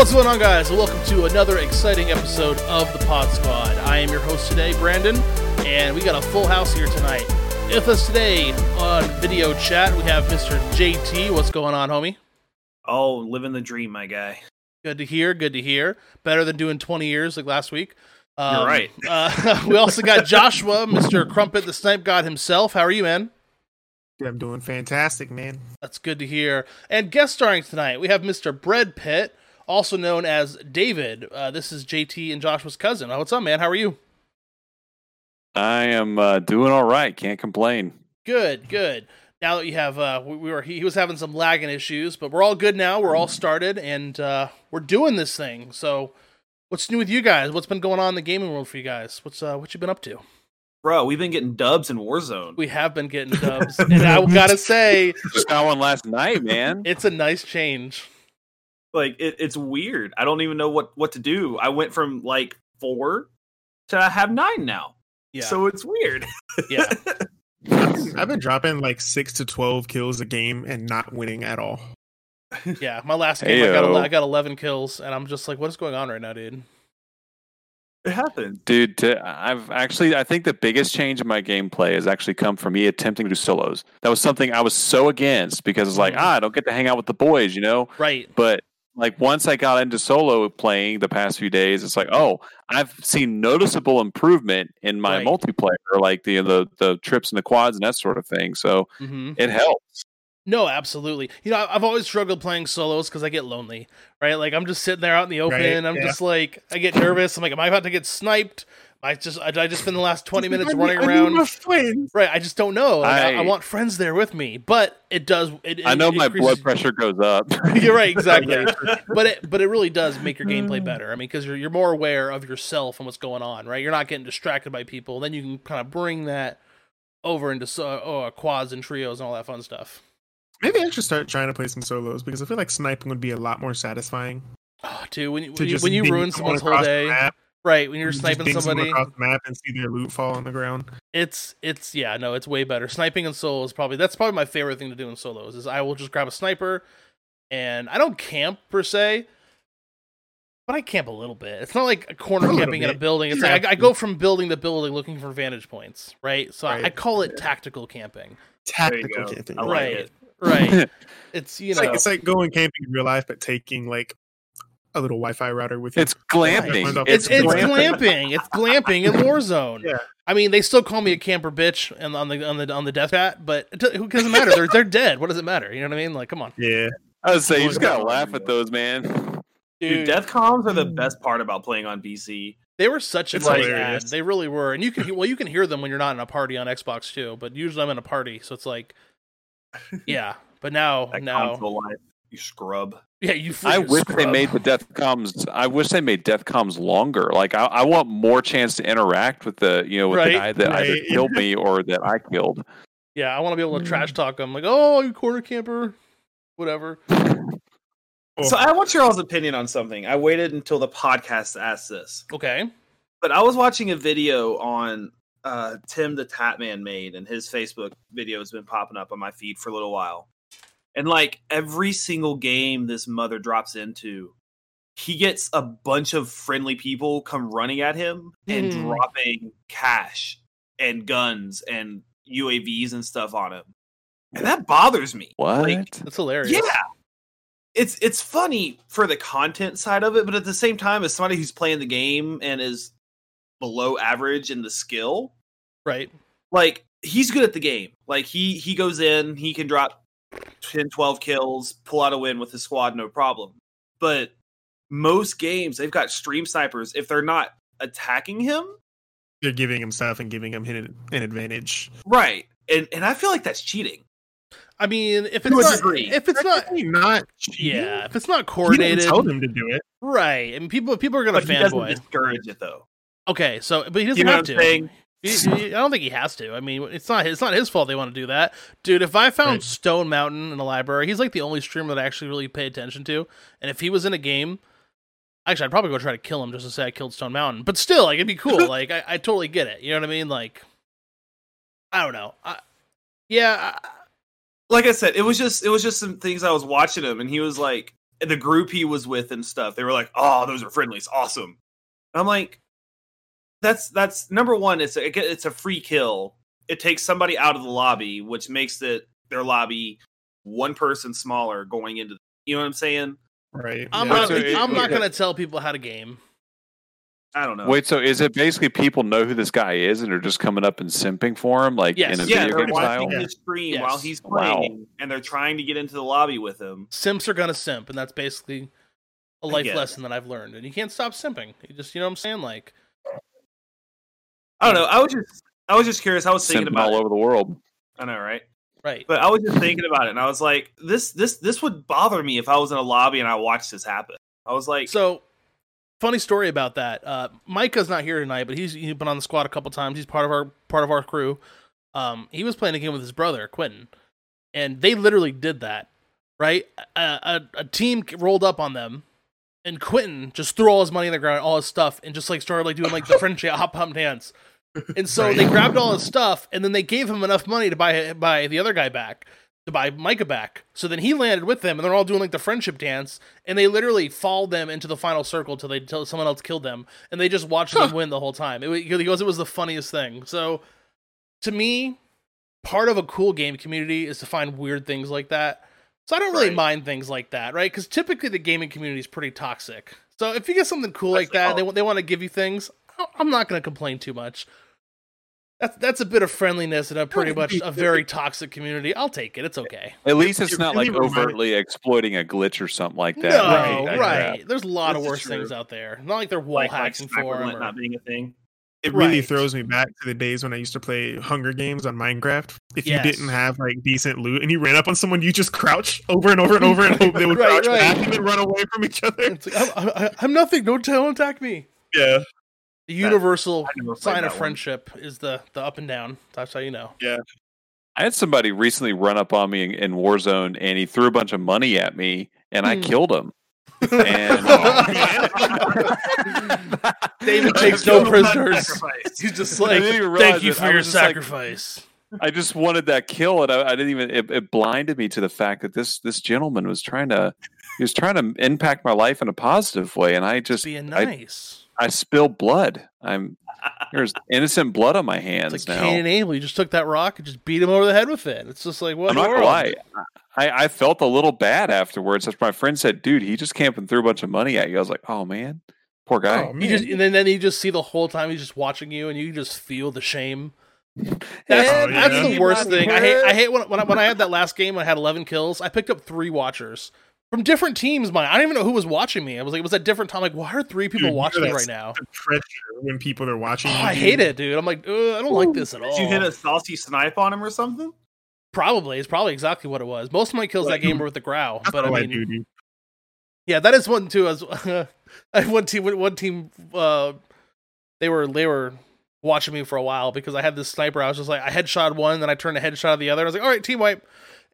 What's going on, guys? Welcome to another exciting episode of the Pod Squad. I am your host today, Brandon, and we got a full house here tonight. With us today on video chat, we have Mr. JT. What's going on, homie? Oh, living the dream, my guy. Good to hear. Good to hear. Better than doing 20 years like last week. Um, You're right. uh, we also got Joshua, Mr. Crumpet, the Snipe God himself. How are you, man? I'm doing fantastic, man. That's good to hear. And guest starring tonight, we have Mr. Bread Pit, also known as David. Uh, this is JT and Joshua's cousin. Oh, what's up, man? How are you? I am uh, doing all right. Can't complain. Good, good. Now that you have, uh, we, we were he, he was having some lagging issues, but we're all good now. We're all started, and uh, we're doing this thing. So, what's new with you guys? What's been going on in the gaming world for you guys? What's uh, what you been up to? Bro, we've been getting dubs in Warzone. We have been getting dubs, and I gotta say, Just got one last night, man. it's a nice change. Like it, it's weird. I don't even know what what to do. I went from like four to I have nine now. Yeah, So it's weird. yeah. I've been dropping like six to twelve kills a game and not winning at all. Yeah, my last game, I got, I got 11 kills, and I'm just like, what is going on right now, dude? It happened, Dude, to, I've actually, I think the biggest change in my gameplay has actually come from me attempting to do solos. That was something I was so against because it's like, Mhm. ah, I don't get to hang out with the boys, you know? Right. But like once I got into solo playing the past few days, it's like, oh, I've seen noticeable improvement in my Right. multiplayer, like the, the the trips and the quads and that sort of thing. So hmm it helps. No, absolutely. You know, I've always struggled playing solos because I get lonely, right? Like I'm just sitting there out in the open. Right, I'm yeah. just like, I get nervous. I'm like, am I about to get sniped? I just, I, I just spend the last 20 minutes I running I need around. my friends. Right. I just don't know. Like, I, I I- want friends there with me, but it does. It, I know it my increases- blood pressure goes up. You're right, exactly. Yeah. but it but it really does make your gameplay mm. better. I mean, because you're you're more aware of yourself and what's going on, right? You're not getting distracted by people. Then you can kind of bring that over into so, oh, uh, quads and trios and all that fun stuff. Maybe I should start trying to play some solos because I feel like sniping would be a lot more satisfying. Oh, dude, when you when you, when you ruin someone's whole across the day, map, right? When you're just sniping ding someone somebody, across the map and see their loot fall on the ground. it's it's yeah, no, it's way better. Sniping in solo is probably that's probably my favorite thing to do in solos. Is I will just grab a sniper, and I don't camp per se. But I camp a little bit. It's not like a corner A camping in a building. It's You like I, I go from building to building looking for vantage points, right? So I, I call it tactical camping, Tactical camping. I like right? it. Right. It's you It's know, like it's like going camping in real life, but taking like a little Wi-Fi router with you. It's glamping. Right. it's it's glamping. glamping. It's glamping in Warzone. Yeah. I mean, they still call me a camper bitch and on the on the on the death bat, but it who doesn't matter? They're they're dead. What does it matter? You know what I mean? Like, come on, yeah. I would say you just gotta laugh at those, man. Dude, death comms are the best part about playing on PC. They were such a It's great hilarious. ad. They really were, and you can well, you can hear them when you're not in a party on Xbox too. But usually I'm in a party, so it's like, yeah. But now, That now, console life, you scrub. Yeah, you. I freaking wish they made the death comms. I wish they made death comms longer. Like I, I want more chance to interact with the you know with Right, the guy that either killed me or that I killed. Yeah, I want to be able to Mm. trash talk them, like, oh, you corner camper, whatever. So I want your all's opinion on something. I waited until the podcast to ask this. Okay, But I was watching a video on uh, TimTheTatman made, and his Facebook video has been popping up on my feed for a little while. And like every single game this mother drops into, he gets a bunch of friendly people come running at him and Hmm. dropping cash and guns and UAVs and stuff on him. And that bothers me. What? Like, that's hilarious. yeah. It's it's funny for the content side of it, but at the same time, as somebody who's playing the game and is below average in the skill, right. like he's good at the game. Like he he goes in, he can drop 10, 12 kills, pull out a win with his squad, no problem. But most games, they've got stream snipers. If they're not attacking him, They're giving him stuff and giving him an an advantage. right? And and I feel like that's cheating. I mean, if it's not, degree. if it's not, not. cheating. yeah, if it's not He didn't coordinated, tell them to do it. right? And people people are gonna But he doesn't fanboy. discourage it though. Okay, so but he doesn't You know have to. I'm saying? He- he- I don't think he has to. I mean, it's not it's not his fault they want to do that, dude. If I found Right. Stone Mountain in a library, he's like the only streamer that I actually really pay attention to. And if he was in a game, actually, I'd probably go try to kill him just to say I killed Stone Mountain. But still, like it'd be cool. like I, I totally get it. You know what I mean? Like I don't know. I, yeah, I, like I said, it was just it was just some things I was watching him, and he was like the group he was with and stuff, they were like, "Oh, those are friendlies, awesome." And I'm like, "That's that's number one. It's a, it's a free kill. It takes somebody out of the lobby, which makes it their lobby one person smaller going into. You know what I'm saying? Right. I'm yeah. not. So it- I'm not it- gonna tell people how to game. I don't know. Wait, so is it basically people know who this guy is and are just coming up and simping for him, like Yes. in a yeah, video they're game watching style? his stream Yes. while he's Wow. playing, and they're trying to get into the lobby with him. Simps are gonna simp, and that's basically a life lesson that I've learned. And you can't stop simping. You just, you know what I'm saying? Like, I don't know. I was just I was just curious. I was thinking Simping about all it. over the world. I know, right? right? But I was just thinking about it, and I was like, this this this would bother me if I was in a lobby and I watched this happen. I was like, So, funny story about that. Uh, Micah's not here tonight, but he's he's been on the squad a couple times. He's part of our part of our crew. Um, he was playing a game with his brother Quentin, and they literally did that. Right, a, a, a team rolled up on them, and Quentin just threw all his money in the ground, all his stuff, and just like started like doing like the French hop pump dance. And so Right. they grabbed all his stuff, and then they gave him enough money to buy buy the other guy back, to buy Micah back. So then he landed with them, and they're all doing like the friendship dance, and they literally followed them into the final circle till they till someone else killed them, and they just watched them win the whole time. It, wa- he goes, it was the funniest thing. So to me, part of a cool game community is to find weird things like that. So I don't really Right. mind things like that, right? Because typically the gaming community is pretty toxic. So if you get something cool like Especially- that, they, they want to give you things. I- I'm not going to complain too much. That's that's a bit of friendliness in a pretty much a very toxic community. I'll take it. It's okay. At least it's not like overtly exploiting a glitch or something like that. no, Like, right. There's a lot of This is worse things out there. Not like they're wall like, like hacking sniper for 'em Blint or- not being a thing. It really Right. throws me back to the days when I used to play Hunger Games on Minecraft. If Yes. you didn't have like decent loot and you ran up on someone, you just crouch over and over and over and hope they would Right, crouch right. back and then run away from each other. It's like, I'm, I, I'm nothing. Don't, don't attack me. Yeah, The universal I sign that of one. friendship is the the up and down. That's how you know. Yeah. I had somebody recently run up on me in, in Warzone and he threw a bunch of money at me and I Hmm. killed him. And oh, David takes no prisoners. He's just like, thank you for your was just like- sacrifice. I just wanted that kill, and I, I didn't even. It, it blinded me to the fact that this this gentleman was trying to. He was trying to impact my life in a positive way, and I just Being nice. I spilled blood. I'm there's innocent blood on my it's hands like now. Cain and Abel. You just took that rock and just beat him over the head with it. It's just like what? I'm not gonna lie. I, I felt a little bad afterwards. After my friend said, "Dude, he just camped and threw a bunch of money at you." I was like, "Oh man, poor guy." Oh, You just and then, then you just see the whole time he's just watching you, and you just feel the shame. That's, Oh, yeah. that's the worst thing. I hate. I hate when when I, when I had that last game. I had 11 kills. I picked up three watchers from different teams. My I don't even know who was watching me. I was like, it was at different time. Like, why are three people Dude, watching me right now? pressure when people are watching. Oh, I hate it, dude. I'm like, I don't like this at all. Did you hit a saucy snipe on him or something? Probably. It's probably exactly what it was. Most of my kills that Like, game were with the growl, but I all I mean, do. Yeah, that is one too. As I one team, one team, uh, they were they were watching me for a while because I had this sniper. I was just like, I headshot one, then I turned a headshot of the other. I was like, all right, team wipe,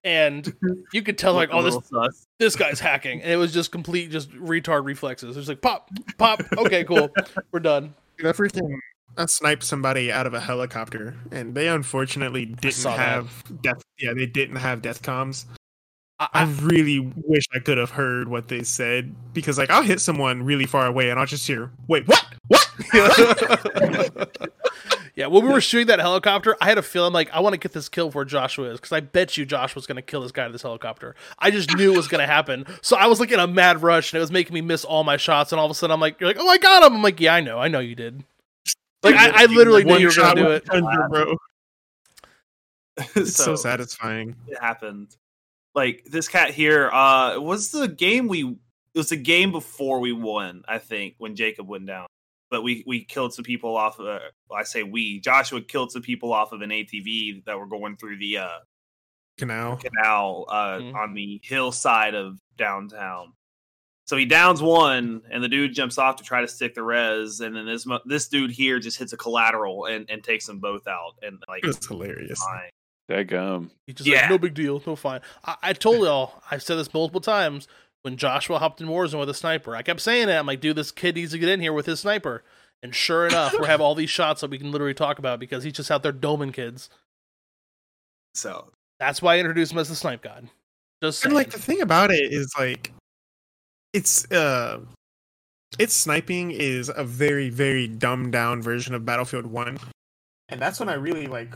and you could tell like, oh, this. This guy's hacking, and it was just complete just retard reflexes. It was like pop, pop. Okay, cool, we're done. Dude, I freaking I sniped somebody out of a helicopter, and they unfortunately didn't that. have death. Yeah, they didn't have death comms. I, I I, really wish I could have heard what they said because, like, I'll hit someone really far away, and I'll just hear, "Wait, what? What?" yeah, when we were shooting that helicopter, I had a feeling like I want to get this kill before Joshua is because I bet you Josh was going to kill this guy to this helicopter. I just knew it was going to happen, so I was like in a mad rush, and it was making me miss all my shots. And all of a sudden, I'm like, "You're like, oh, I got him!" I'm like, "Yeah, I know, I know you did." Like I, I literally knew you were going to do it. a plunger, bro. It's so, So- satisfying. it happened. Like this cat here, uh, was the game we it was the game before we won, I think, when Jacob went down. But we we killed some people off of. Uh, well, I say we. Joshua killed some people off of an ATV that were going through the uh, Canal. canal uh, Mhm. on the hillside of downtown. So he downs one, and the dude jumps off to try to stick the res, and then this this dude here just hits a collateral and, and takes them both out, and like it's hilarious. fine. Dadgum. He just like, Yeah. no big deal, no fine. I, I told y'all, I've said this multiple times. When Joshua hopped in Warzone with a sniper, I kept saying it. I'm like, dude, this kid needs to get in here with his sniper. And sure enough, we have all these shots that we can literally talk about because he's just out there doming kids. So That's why I introduced him as the snipe god. Just saying. And like the thing about it is like it's uh its sniping is a very very dumbed down version of Battlefield 1. And that's when I really like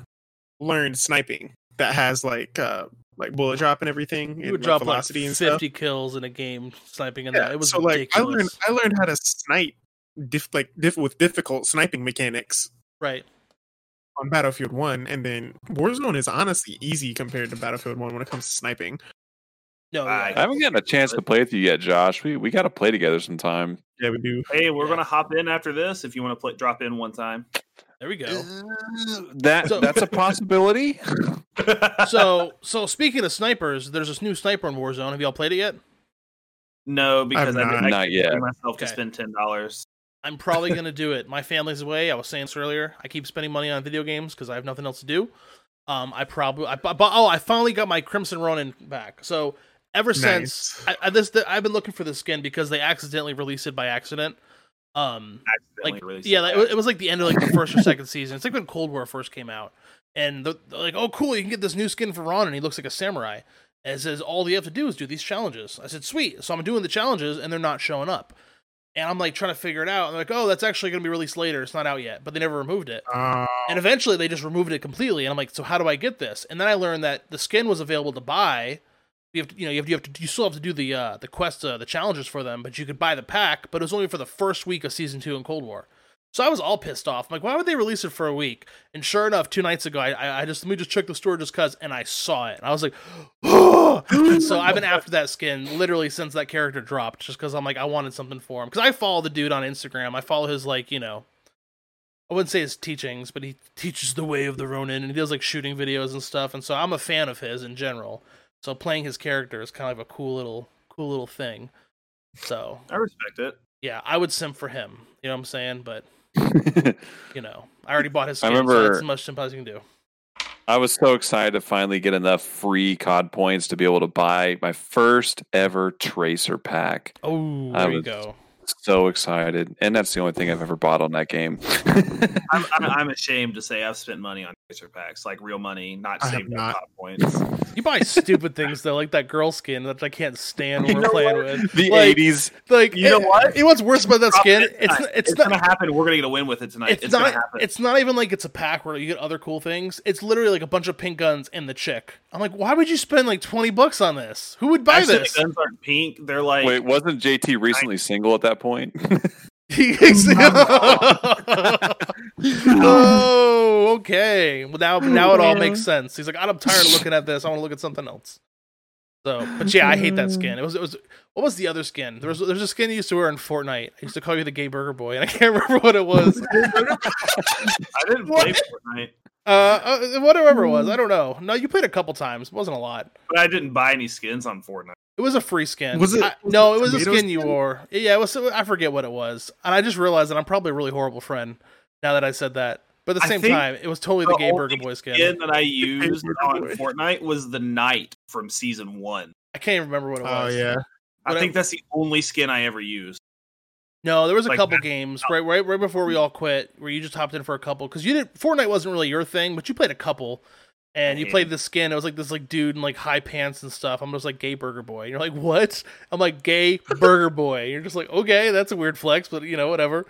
learned sniping that has like uh like bullet drop and everything You and would like, drop like velocity and stuff. fifty kills in a game sniping in Yeah, that. It was so like I learned I learned how to snipe diff, like diff, with difficult sniping mechanics right. on Battlefield 1 and then Warzone is honestly easy compared to Battlefield 1 when it comes to sniping. No, I- yeah. I haven't gotten a chance to play with you yet, Josh. We we got to play together sometime. Yeah, we do. Hey, we're Yeah. gonna hop in after this if you want to play, drop in one time. There we go. That So- that's a possibility. so so speaking of snipers, there's this new sniper in Warzone. Have y'all played it yet? no, because I not. didn't I Not can't yet. bring myself to Okay. spend ten dollars. I'm probably gonna do it. My family's away. I was saying this earlier. I keep spending money on video games because I have nothing else to do. Um, I probably I but oh I finally got my Crimson Ronin back. So ever since I, I this I've been looking for the skin because they accidentally released it by accident. Um, like yeah, like, it was like the end of like the first or second season. It's like when Cold War first came out, and the, like, oh cool, you can get this new skin for Ron, and he looks like a samurai. And it says all you have to do is do these challenges. I said sweet, so I'm doing the challenges, and they're not showing up. And I'm like trying to figure it out. And they're like, oh, that's actually going to be released later. It's not out yet, but they never removed it. Uh, And eventually they just removed it completely. And I'm like, so how do I get this? And then I learned that the skin was available to buy. You have to, you know, you have, you have to, you still have to do the uh, the quest, uh, the challenges for them, but you could buy the pack. But it was only for the first week of season two in Cold War. So I was all pissed off. I'm like, why would they release it for a week? And sure enough, two nights ago, I, I- just let me just check the store just cause, and I saw it. And I was like, so I've been after that skin literally since that character dropped, just because I'm like, I wanted something for him. Because I follow the dude on Instagram. I follow his like, you know, I wouldn't say his teachings, but he teaches the way of the Ronin, and he does like shooting videos and stuff. And so I'm a fan of his in general. So playing his character is kind of a cool little, cool little thing. So I respect it. yeah, I would simp for him. You know what I'm saying? But you know, I already bought his I skin, so remember- that's as much simp as you can do. I was so excited to finally get enough free COD points to be able to buy my first ever Tracer pack. Oh, I there you go. So excited, and that's the only thing I've ever bought on that game. I'm, I'm, I'm ashamed to say I've spent money on tracer packs, like real money, not I have saved not. up top points. You buy stupid things though, like that girl skin that I can't stand when You we're playing what? with. the Like, eighties. Like You know what? You know what's worse about that skin? It's, It's not- it's, it's not. gonna happen. We're gonna get a win with it tonight. It's, It's, not. gonna happen. It's not even like it's a pack where you get other cool things. It's literally like a bunch of pink guns and the chick. I'm like, why would you spend like twenty bucks on this? Who would buy Actually, this? The guns aren't pink. They're like Wait, wasn't JT recently single at that point? oh, okay. Well, now now it all makes sense. He's like, I'm tired of looking at this. I want to look at something else. So, but yeah, I hate that skin. It was it was what was the other skin? There was there's a skin you used to wear in Fortnite. I used to call you the gay burger boy, and I can't remember what it was. I didn't play Fortnite, Uh, uh, whatever it was, I don't know. No, you played a couple times. It wasn't a lot. but I didn't buy any skins on Fortnite. It was a free skin. Was it- I- was no, it it was a tomato skin you wore. Yeah, it was. I forget what it was, and I just realized that I'm probably a really horrible friend now that I said that. But at the same time, it was totally the the gay burger boy skin. Skin that I used on Fortnite was the knight from season one. I can't even remember what it oh was. yeah. I think I- that's the only skin I ever used. No, there was a Like couple that- games right, right, right before we all quit, where you just hopped in for a couple because you didn't. Fortnite wasn't really your thing, but you played a couple, and you Man. played this skin. It was like this like dude in like high pants and stuff. I'm just like gay burger boy. And you're like, what? I'm like gay burger boy. You're just like, okay, that's a weird flex, but you know, whatever.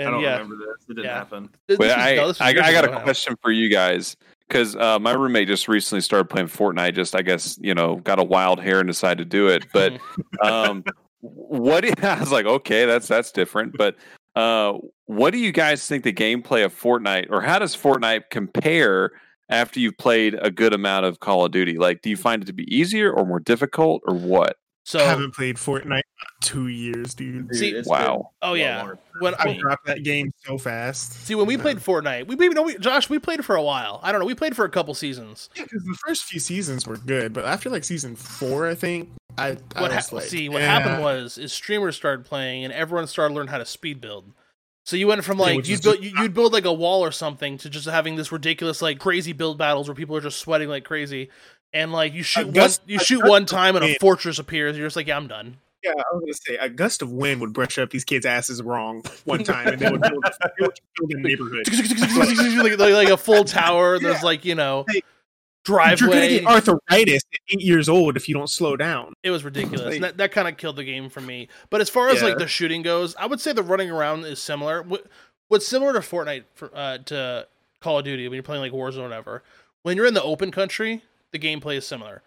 I And don't yeah, remember this. It didn't Yeah. happen. This Wait, was- I, no, I, I got a now. question for you guys because uh, my roommate just recently started playing Fortnite. Just I guess you know got a wild hair and decided to do it. But um, what I was like, okay, that's that's different. But uh, what do you guys think the gameplay of Fortnite, or how does Fortnite compare after you've played a good amount of Call of Duty? Like, do you find it to be easier or more difficult, or what? So, I haven't played Fortnite in two years, dude. See- Wow. oh been a yeah, when I I, dropped that game so fast. see when we played Fortnite, we maybe no, we, Josh, we played for a while. I don't know, we played for a couple seasons. Yeah, because the first few seasons were good, but after like season four, I think I, I what was ha- like, see what eh. happened was is streamers started playing and everyone started learning how to speed build. So you went from like which you'd build you, you'd build like a wall or something to just having this ridiculous like crazy build battles where people are just sweating like crazy, and like you shoot one you shoot one time and a fortress appears. You're just like yeah I'm done. Yeah, I was gonna say a gust of wind would brush up these kids' asses wrong one time, and they would build, they would build a neighborhood. like, like, like a full tower. There's like you know Hey. You're gonna driveway. get arthritis at eight years old if you don't slow down. It was ridiculous. Like- that that kind of killed the game for me. But as far as like the shooting goes, I would say the running around is similar. What, what's similar to Fortnite for, uh, to Call of Duty when you're playing like Warzone or whatever. When you're in the open country, the gameplay is similar.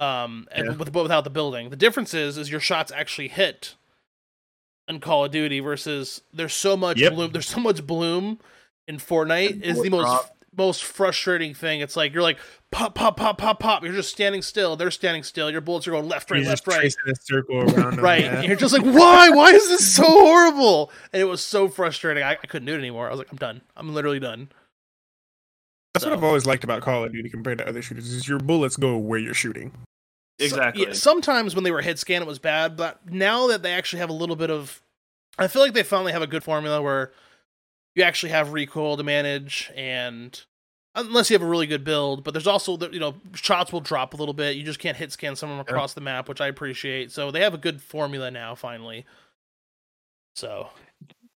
Um, and Yeah. with but without the building, the difference is is your shots actually hit. In Call of Duty versus there's so much Yep. bloom. There's so much bloom in Fortnite is the most most frustrating thing. It's like you're like pop pop pop pop pop. You're just standing still. They're standing still. Your bullets are going left, right, You're left, just right. a circle around. them, Right. yeah. You're just like, why? Why is this so horrible? And it was so frustrating. I, I couldn't do it anymore. I was like, I'm done. I'm literally done. That's what I've always liked about Call of Duty compared to other shooters is your bullets go where you're shooting. So- Exactly. yeah, sometimes when they were hit scan, it was bad, but now that they actually have a little bit of, I feel like they finally have a good formula where you actually have recoil to manage, and unless you have a really good build, but there's also the you know shots will drop a little bit. You just can't hit scan someone across the map, which I appreciate. So they have a good formula now, finally. So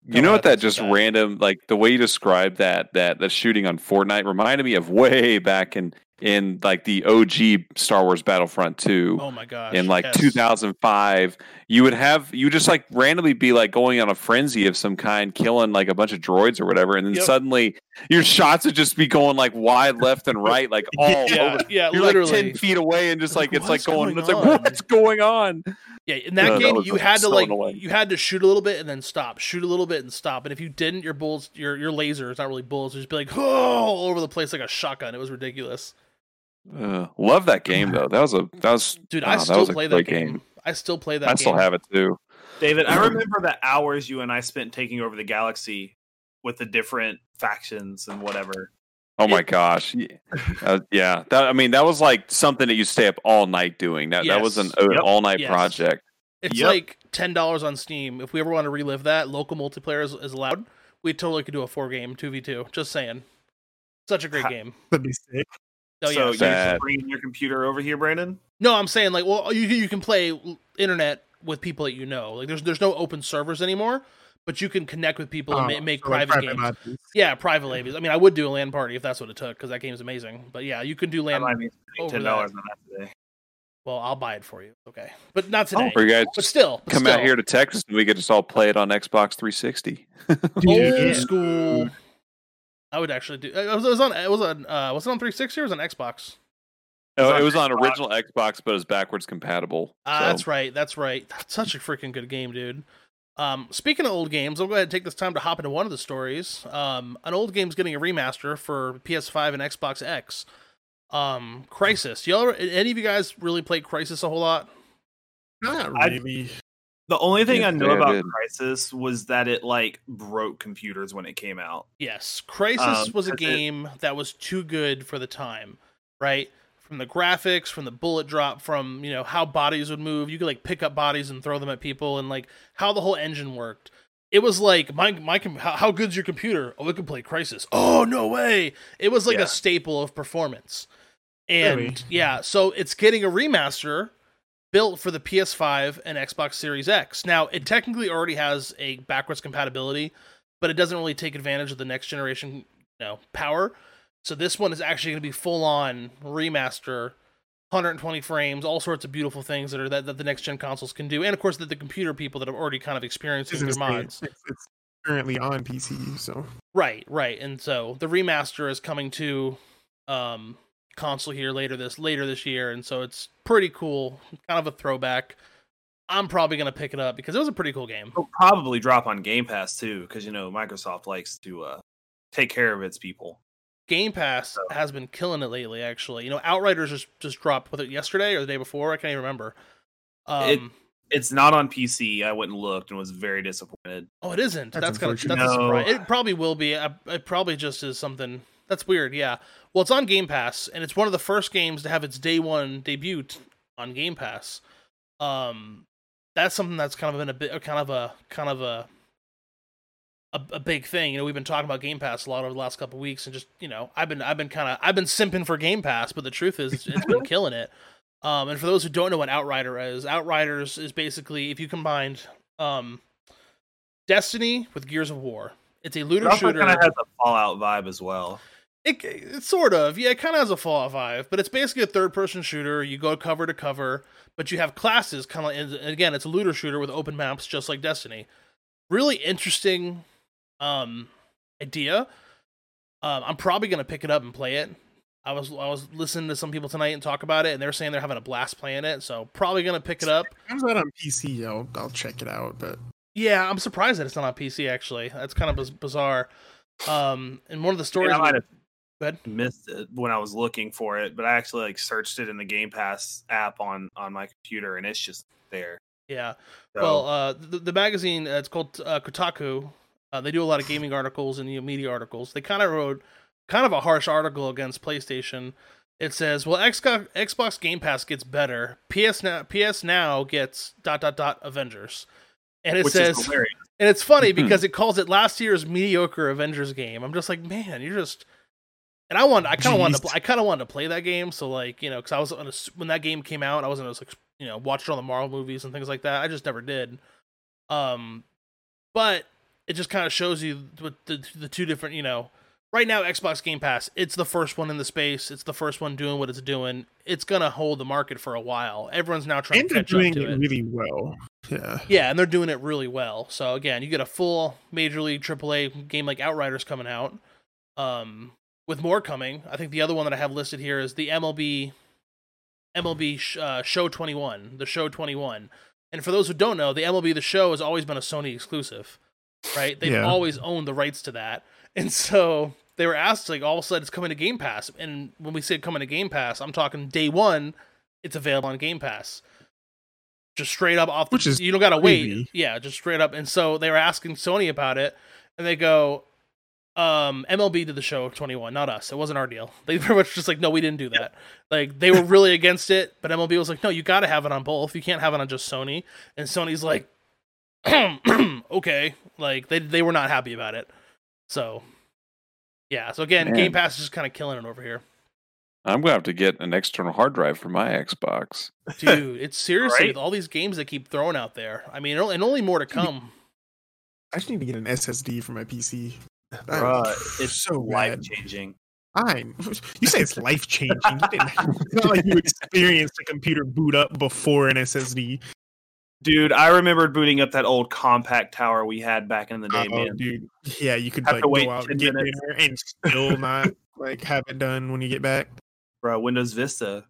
You know what? That just random, like the way you described that that that shooting on Fortnite reminded me of way back in in like the OG Star Wars Battlefront 2 oh my gosh, in like yes. 2005 you would have you would just like randomly be like going on a frenzy of some kind killing like a bunch of droids or whatever and then Yep. suddenly your shots would just be going like wide left and right like all Yeah, over yeah, you're literally. like 10 feet away and just like it's like going, going it's like what's going on Yeah, in that that game, was, you like, had to like you had to shoot a little bit and then stop, shoot a little bit and stop, and if you didn't, your bullets, your your laser, it's not really bullets, would just be like oh, all over the place like a shotgun. It was ridiculous, uh, love that game though that was a that was dude. wow, I that still was a play that great game. I still play that. i game. still have it too David, I remember the hours you and I spent taking over the galaxy with the different factions and whatever. Oh my gosh! Yeah, uh, yeah. That I mean, that was like something that you stay up all night doing. That that was an, an Yep. all night Yes. project. It's Yep. like ten dollars on Steam. If we ever want to relive that, local multiplayer is, is allowed. We totally could do a four game two v two. Just saying, such a great Ha- game. That'd be sick. Oh so yeah, you're bringing your computer over here, Brandon? No, I'm saying like, well, you you can play internet with people that you know. Like, there's there's no open servers anymore, but you can connect with people and Oh, ma- make so, like, private, games. lobbies. Yeah, private lobbies. I mean, I would do a LAN party if that's what it took because that game's amazing. But yeah, you can do I LAN. might be ten dollars on that today. Well, I'll buy it for you. Okay, but not Oh, today. You guys but still, but come still. out here to Texas and we could just all play it on Xbox 360. old Dude, school. I would actually do. It was, it was on. It was on. Uh, was it on 360 or was it on Xbox? Oh, on it was on Xbox. original Xbox, but it's backwards compatible. Ah, so- that's right. That's right. That's such a freaking good game, dude. Um, speaking of old games, I'll go ahead and take this time to hop into one of the stories. Um, an old game's getting a remaster for PS5 and Xbox X. Um, Crysis. Y'all, any of you guys really played Crysis a whole lot? Not I- really. The only thing Yeah, I know about did. Crysis was that it like broke computers when it came out. Yes, Crysis Um, was a has it- game that was too good for the time, right? From the graphics, from the bullet drop, from you know how bodies would move. You could like pick up bodies and throw them at people, and like how the whole engine worked. It was like my my com- how, how good's your computer? Oh, it can play Crysis. Oh no way! It was like Yeah. a staple of performance, and Really? yeah, so it's getting a remaster built for the PS5 and Xbox Series X. Now, it technically already has a backwards compatibility, but it doesn't really take advantage of the next generation, you know, power. So this one is actually going to be full on remaster, 120 frames, all sorts of beautiful things that are that, that the next gen consoles can do, and of course that the computer people that have already kind of experienced It's, their mods. It's, it's currently on PC, so Right, right. And so the remaster is coming to um console here later this later this year and so it's pretty cool, kind of a throwback. I'm probably going to pick it up because it was a pretty cool game. It'll probably drop on Game Pass too, because you know Microsoft likes to uh, take care of its people. Game Pass has been killing it lately actually. You know, Outriders just just dropped with it yesterday or the day before, I can't even remember. Um It- It's not on PC. I went and looked and was very disappointed. Oh, it isn't. That's That's, kind of unfortunate. that's a surprise. It probably will be. I, it probably just is something that's weird. Yeah. Well, it's on Game Pass, and it's one of the first games to have its day one debut on Game Pass. Um, that's something that's kind of been a bit, kind of a, kind of a, a, a big thing. You know, we've been talking about Game Pass a lot over the last couple of weeks, and just you know, I've been, I've been kind of, I've been simping for Game Pass, but the truth is, it's been killing it. Um, and for those who don't know what Outrider is, Outriders is basically if you combined, um, Destiny with Gears of War. It's a It looter also shooter. kind of has a Fallout vibe as well. It, it sort of, yeah, it kind of has a Fallout Five, but it's basically a third-person shooter. You go cover to cover, but you have classes, kind of. And again, it's a looter shooter with open maps, just like Destiny. Really interesting um, idea. Um, I'm probably gonna pick it up and play it. I was I was listening to some people tonight and talk about it, and they're saying they're having a blast playing it. So probably gonna pick it up. Comes out on PC. I'll I'll check it out. But Yeah, I'm surprised that it's not on PC. Actually, that's kind of biz- bizarre. Um, and one of the And stories. I might have Go ahead. missed it when I was looking for it, but I actually like searched it in the Game Pass app on on my computer, and it's just there. Yeah. So, Well, uh, the, the magazine uh, it's called uh, Kotaku. Uh, they do a lot of gaming articles and you know, media articles. They kind of wrote kind of a harsh article against PlayStation. It says, "Well, Xbox, Xbox Game Pass gets better. PS now, PS now gets dot dot dot Avengers." And it which says, and it's funny Mhm. because it calls it last year's mediocre Avengers game. I'm just like, man, you're just. And I want, I kind of wanted, to, I kind of wanted to play that game. So like, you know, because I was on a when that game came out, I wasn't as like, you know, watched all the Marvel movies and things like that. I just never did. Um, but it just kind of shows you what the the two different, you know, right now Xbox Game Pass, it's the first one in the space. It's the first one doing what it's doing. It's gonna hold the market for a while. Everyone's now trying and to they're catch up doing to it it. really well. Yeah. Yeah, and they're doing it really well. So again, you get a full Major League AAA game like Outriders coming out, um, with more coming. I think the other one that I have listed here is the MLB MLB sh- uh, Show 21, the Show 21. And for those who don't know, the MLB the Show has always been a Sony exclusive, right? They've Yeah. always owned the rights to that, and so they were asked like all of a sudden it's coming to Game Pass, and when we say coming to Game Pass, I'm talking day one, it's available on Game Pass. Just straight up off, the, Which is you don't gotta wait, yeah, just straight up. And so they were asking Sony about it, and they go, um, MLB did the show 21, not us. It wasn't our deal. They pretty much just like, no, we didn't do that. Like they were really against it, but MLB was like, no, you got to have it on both. You can't have it on just Sony. And Sony's like, okay, like they they were not happy about it. So yeah, so again, Man. Game Pass is just kind of killing it over here, I'm gonna have to get an external hard drive for my Xbox. dude. It's seriously Right? with all these games they keep throwing out there. I mean, and only more to come. I just need to get an SSD for my PC. Bruh, it's so life bad. changing. Fine. You say it's life changing. It's not like you experienced a computer boot up before an SSD. Dude, I remembered booting up that old Compaq tower we had back in the day, Oh, man. dude. Yeah, you could Have like to wait go out 10 and get minutes. dinner and still not like have it done when you get back. Bro, Windows Vista,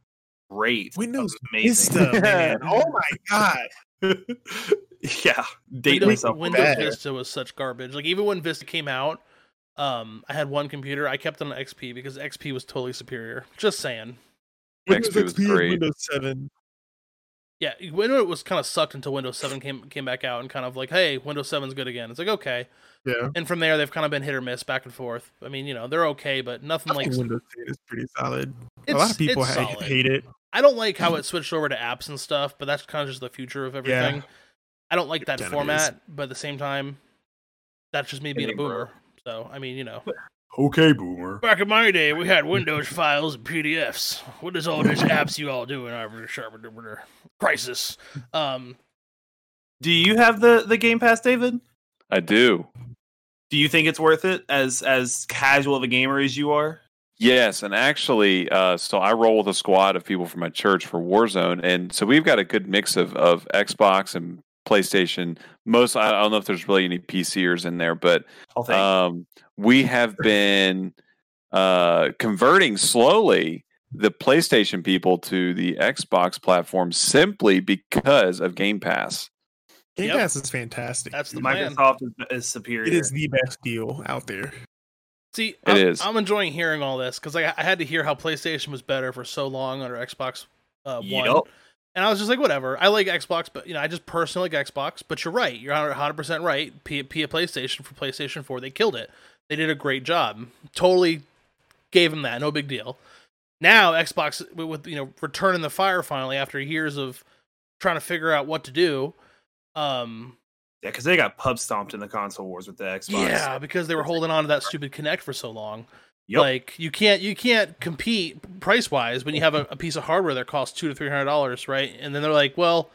great. Windows. Vista, man. Oh my god. yeah, date Windows, myself. Windows bad. Vista was such garbage. Like even when Vista came out, um, I had one computer. I kept on XP because XP was totally superior. Just saying. XP was XP and great. Windows 7. Yeah, Windows was kind of sucked until Windows 7 came came back out and kind of like, hey, Windows 7's good again. It's like okay, Yeah. and from there they've kind of been hit or miss, back and forth. I mean, you know, they're okay, but nothing I like Windows 10 is pretty solid. it's, a lot of people ha- hate it. I don't like how it switched over to apps and stuff, but that's kind of just the future of everything. I don't like that kinda format, but at the same time, that's just me being a boomer. So I mean, you know, Okay, boomer. back in my day, we had Windows files and PDFs. What is all these apps you all doing? Crysis. Um, Do you have the the Game Pass, David? I do. Do you think it's worth it as as casual of a gamer as you are? Yes, and actually, uh, so I roll with a squad of people from my church for Warzone, and so we've got a good mix of of Xbox and PlayStation. Most I don't know if there's really any PCers in there, but I'll um, we have been uh, converting slowly the PlayStation people to the Xbox platform simply because of Game Pass. Game Yep. Pass is fantastic. That's the plan. Microsoft is, is superior. it is the best deal out there. See, It I'm, is. I'm enjoying hearing all this because I, I had to hear how PlayStation was better for so long under Xbox uh, One, Yup. And I was just like, whatever. I like Xbox, but you know, I just personally like Xbox. But you're right. You're 100 percent right. P, P PlayStation for PlayStation 4, they killed it. They did a great job. Totally gave them that. No big deal. Now Xbox with, with you know returning the fire finally after years of trying to figure out what to do. Um, Yeah, because they got pub stomped in the console wars with the Xbox. yeah, because they were holding on to that stupid Kinect for so long. Yep. Like you can't you can't compete price wise when you have a, a piece of hardware that costs two to three hundred dollars, right? And then they're like, well,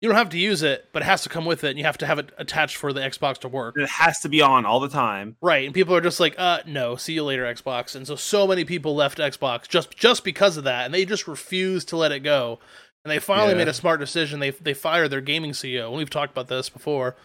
you don't have to use it, but it has to come with it, and you have to have it attached for the Xbox to work. It has to be on all the time. Right, and people are just like, uh, no, see you later, Xbox. And so, so many people left Xbox just just because of that, and they just refused to let it go. And they finally Yeah. made a smart decision. They they fired their gaming CEO. And we've talked about this before.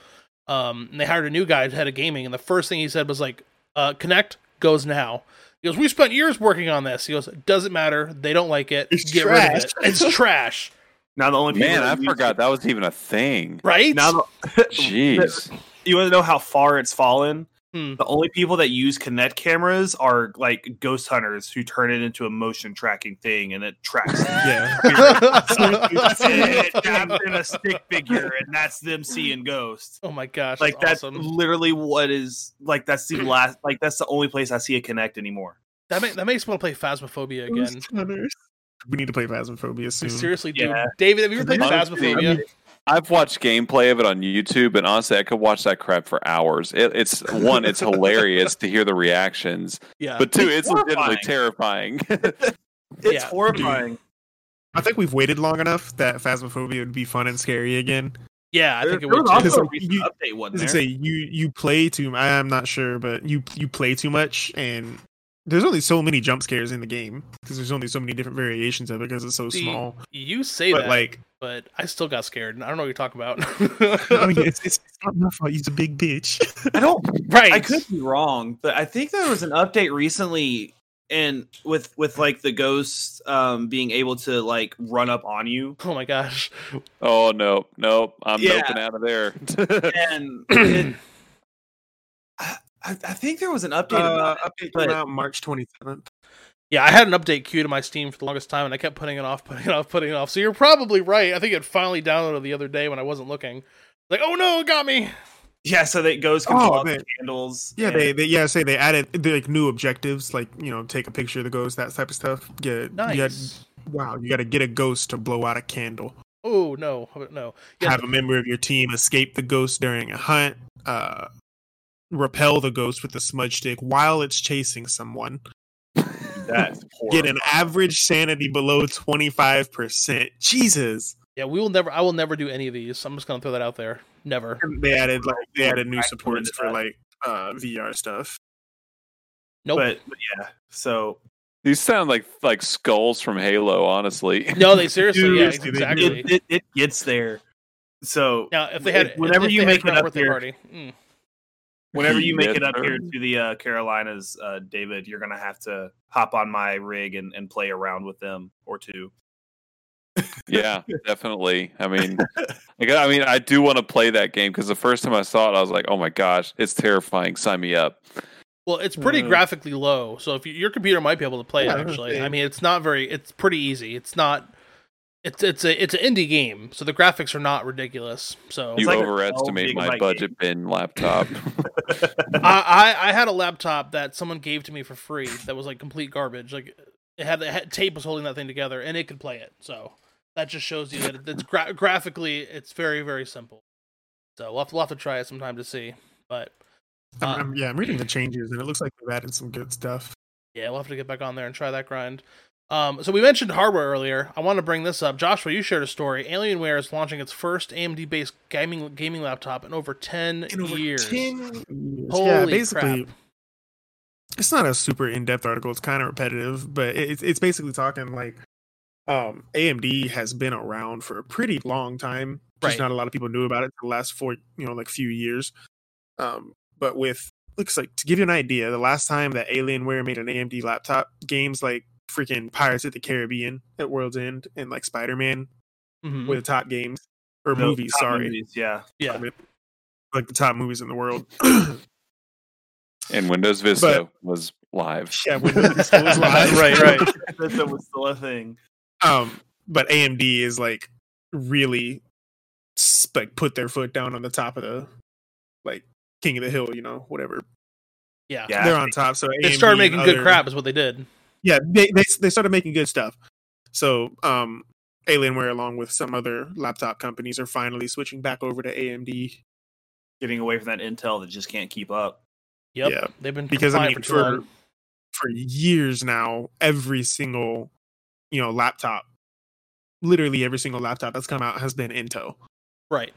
Um, and they hired a new guy to head of gaming, and the first thing he said was like, uh, "Kinect goes now." He goes, "We spent years working on this." He goes, "It doesn't matter. They don't like it. It's Get rid of trash." it. It's trash." Now the only Man, I forgot it- that was even a thing. Right? Now, the, Jeez. you want to know how far it's fallen? Hmm. The only people that use Kinect cameras are like ghost hunters who turn it into a motion tracking thing, and it tracks. Yeah. it taps in a stick figure, and that's them seeing ghosts. oh my gosh! Like that's that's awesome. literally what is like. That's the last. Like that's the only place I see a Kinect anymore. That, ma- that makes me want to play Phasmophobia again. We need to play Phasmophobia I soon. seriously do. Yeah. David, have you ever played Honestly, Phasmophobia? I've watched gameplay of it on YouTube, and honestly, I could watch that crap for hours. It, it's one, it's hilarious to hear the reactions, Yeah. but two, It's it's legitimately terrifying. It's Yeah. horrifying. I think we've waited long enough that Phasmophobia would be fun and scary again. yeah, I think it There would was too. also a Because recent you- update, I wasn't there? say you you play too. I'm not sure, but you you play too much, and there's only so many jump scares in the game because there's only so many different variations of it because it's so See, small. You say But that, like, but I still got scared. I don't know what you're talking about. I mean, it's, it's it's not my fault. He's a big bitch. I don't. right. I could be wrong, but I think there was an update recently, and with with like the ghosts um being able to like run up on you, Oh my gosh. oh no, no, I'm Yeah. noping out of there. and it, I, I I think there was an update Uh, about it. update but- came out March 27th. Yeah, I had an update queued to my Steam for the longest time, and I kept putting it off, putting it off, putting it off. So you're probably right. I think it finally downloaded the other day when I wasn't looking. Like, oh no, it got me. Yeah, so that ghosts can Oh, blow the candles. Yeah, and- they, they yeah say they added they, like new objectives, like you know take a picture of the ghost, that type of stuff. Yeah, Nice. you got, wow, you got to get a ghost to blow out a candle. Oh no, no. Yeah, Have a member of your team escape the ghost during a hunt. Uh, repel the ghost with the smudge stick while it's chasing someone. that's Get an average sanity below twenty five percent. Jesus. yeah. We will never. I will never do any of these. I'm just gonna throw that out there. Never. They added like they added new supports for like uh VR stuff. Nope. But, but yeah, so These sound like like skulls from Halo, honestly. no, they seriously. yeah, exactly. it, it it gets there. So now, if they had, if- whenever if you they make had it up birthday here, party, mm. Whenever you make Yes, it up sir. here to the uh, Carolinas, uh, David, you're gonna have to hop on my rig and, and play around with them or two. yeah, definitely. I mean, I I mean, I do want to play that game because the first time I saw it, I was like, "Oh my gosh, it's terrifying! Sign me up." Well, it's pretty Uh, graphically low, so if you, your computer might be able to play Yeah, it. Actually. I mean, it's not very. It's pretty easy. It's not. It's it's a it's an indie game, so the graphics are not ridiculous. So You like overestimate my gigabyte budget bin laptop. I, I I had a laptop that someone gave to me for free that was like complete garbage. Like it had, it had tape was holding that thing together, and it could play it. So that just shows you that it- it's gra- graphically it's very very simple. So we'll have, to, we'll have to try it sometime to see. But I'm, Uh, I'm- yeah, I'm reading the changes and it looks like they've added some good stuff. Yeah, we'll have to get back on there and try that grind. Um, so we mentioned hardware earlier. I want to bring this up. Joshua, you shared a story. Alienware is launching its first AMD-based gaming gaming laptop in over ten In over years. 10 years. Holy yeah, basically, crap. it's not a super in-depth article. It's kind of repetitive, but it's it's basically talking like um AMD has been around for a pretty long time. Just Right. not a lot of people knew about it for the last four, you know, like few years. Um, but with looks like to give you an idea, the last time that Alienware made an AMD laptop, games like freaking Pirates of the Caribbean at World's End and like Spider-Man Mhm. were the top games or No, movies. Sorry, movies, yeah. yeah, I mean, like the top movies in the world. and Windows Vista was live. yeah, Windows Vista was live. right, right. that was still a thing. Um, but AMD is like really like put their foot down on the top of the like king of the hill, you know, whatever. Yeah, Yeah. They're on top. So they AMD started making good other- crap, is what they did. Yeah, they, they they started making good stuff. So um, Alienware, along with some other laptop companies, are finally switching back over to AMD. Getting away from that Intel that just can't keep up. Yep, Yeah, they've been because I mean, for for for years now, every single you know laptop, literally every single laptop that's come out has been Intel. Right.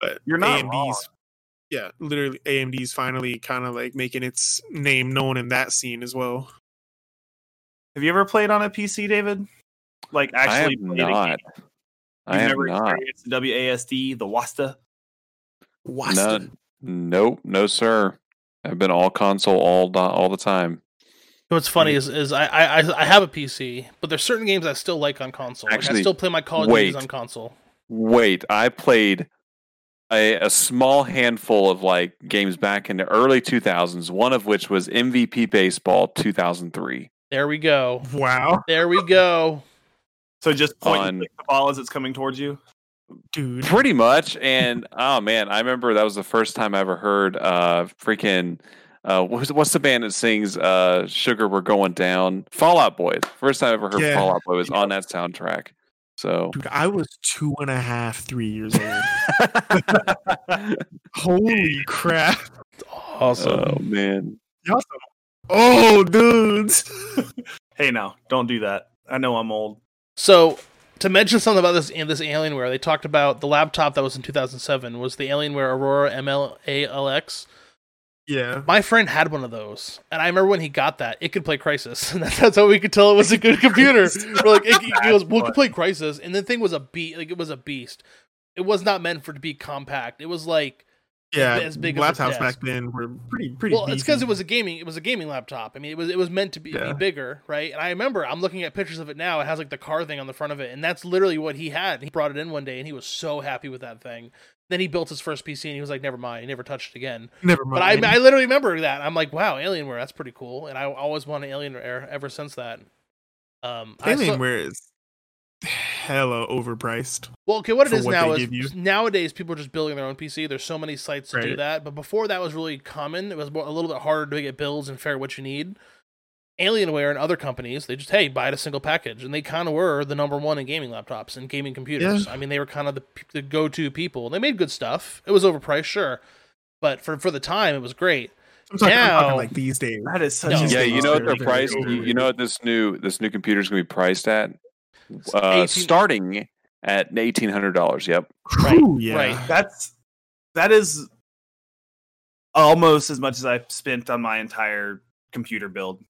But You're not AMD's wrong. yeah, literally AMD's finally kind of like making its name known in that scene as well. Have you ever played on a PC, David? Like I have actually played a not. I You've never not. experienced the WASD, the WASTA? Wasta. No, nope, no, sir. I've been all console all the, all the time. What's funny is, is I, I I- I have a PC, but there's certain games I still like on console. Like, I still play my Call of Duties wait. on console. Wait, I played a, a small handful of like games back in the early 2000s. One of which was MVP Baseball 2003. There we go. Wow, There we go. So just point On- the ball as it's coming towards you. dude. Pretty much. And oh man, I remember that was the first time I ever heard uh freaking uh what's, what's the band that sings uh Sugar We're Going Down? Fall Out Boy. First time I ever heard Yeah. Fall Out Boy was on that soundtrack. So Dude, I was two and a half, three years old. Holy crap! Awesome. Oh man. Oh, dudes. Hey, now don't do that. I know I'm old. So to mention something about this this Alienware, they talked about the laptop that was in 2007 was the Alienware Aurora MLALX. Yeah. My friend had one of those, and I remember when he got that, it could play Crysis, and that's, that's how we could tell it was a good computer. We're like, it, it goes, well, it could play Crysis, and the thing was a beat, like it was a beast. It was not meant for it to be compact. It was like Yeah. as big as a laptops desk. back then were pretty pretty. well, it's because it was a gaming. It was a gaming laptop. I mean, it was it was meant to be, Yeah. be bigger, right? And I remember I'm looking at pictures of it now. It has like the car thing on the front of it, and that's literally what he had. He brought it in one day, and he was so happy with that thing. Then he built his first PC, and he was like, "Never mind." He never touched it again. Never But I. I literally remember that. I'm like, "Wow, Alienware, that's pretty cool." And I always wanted Alienware ever since that. Um, Alienware is hella overpriced. Well, okay, what it for is what now is you. nowadays people are just building their own PC. There's so many sites to do that, but before that was really common. It was more, a little bit harder to get builds and figure out what you need. Alienware and other companies, they just hey buy it a single package, and they kind of were the number one in gaming laptops and gaming computers. I mean, they were kind of the, the go-to people. They made good stuff. It was overpriced, sure, but for for the time, it was great. I'm talking, I'm talking Now- like these days. That is such No. a Yeah, you know what Very, they're priced. You, you know what this new this new computer is going to be priced at? Uh, 18 starting at eighteen hundred dollars. Yep. Right, Whew, yeah. right. That's that is almost as much as I've spent on my entire computer build. And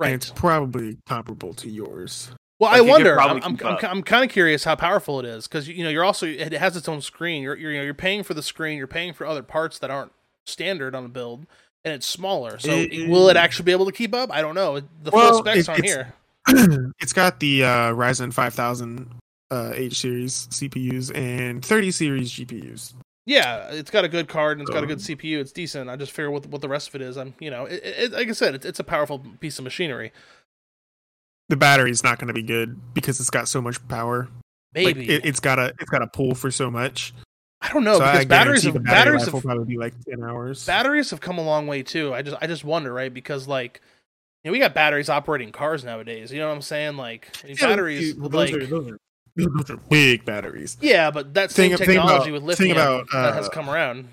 Right. it's probably comparable to yours. Well, Like, I wonder. I'm I'm, I'm. I'm kind of curious how powerful it is because you know you're also it has its own screen. You're you're you know, you're paying for the screen. You're paying for other parts that aren't standard on a build, and it's smaller. So It- will it actually be able to keep up? I don't know. The full specs it- aren't here. it's got the uh, Ryzen 5000 uh, H series CPUs and 30 series GPUs. Yeah, it's got a good card and it's got a good CPU. It's decent. I just figure what what the rest of it is. I'm you know it, it, like I said, it's it's a powerful piece of machinery. The battery's not going to be good because it's got so much power. Like, Maybe it, it's got a it's got a pull for so much. I don't know so because batteries have, battery batteries have will probably be like 10 hours. batteries have come a long way too. I just I just wonder, right? Because like you know, we got batteries operating cars nowadays. You know what I'm saying? Like Yeah, batteries well, like those, are, those, are, those are big batteries. yeah, but that same Thing- thing technology about- with thing lithium about, that has uh, come around.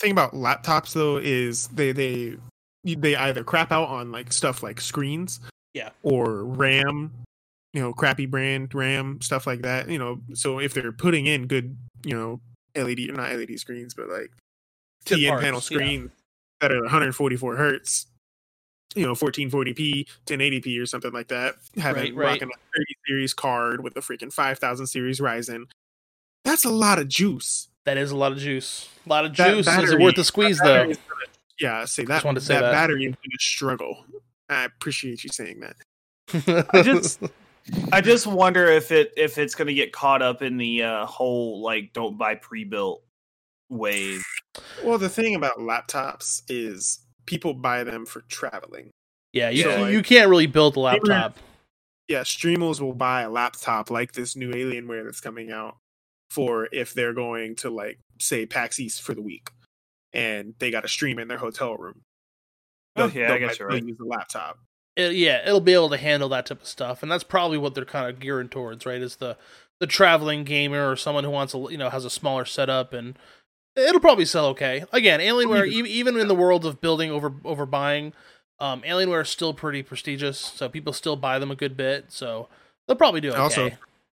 thing about laptops though is they they they either crap out on like stuff like screens Yeah. or ram you know crappy brand ram stuff like that you know so if they're putting in good you know led or not led screens but like tn parts, panel yeah. screens that are 144 hertz you know 1440p 1080p or something like that having Right, right. rocking a 30 series card with a freaking 5000 series ryzen that's a lot of juice That is a lot of juice. A lot of that juice. Is it battery- worth the squeeze though? gonna- yeah, say that. to say that, that. battery is going to struggle. I appreciate you saying that. I just I just wonder if it if it's going to get caught up in the uh, whole like don't buy pre-built wave. Well, the thing about laptops is people buy them for traveling. yeah, you So, like, you can't really build a laptop. Yeah, streamers will buy a laptop like this new Alienware that's coming out for if they're going to like say PAX East for the week, and they got to stream in their hotel room. Oh, They'll- yeah, I they'll guess you're they'll right. Use the laptop. It- yeah, it'll be able to handle that type of stuff, and that's probably what they're kind of gearing towards, right? Is the the traveling gamer or someone who wants a you know has a smaller setup, and it'll probably sell okay. Again, Alienware, e- even in the world of building over over buying, um, Alienware is still pretty prestigious, so people still buy them a good bit, so they'll probably do okay. Also,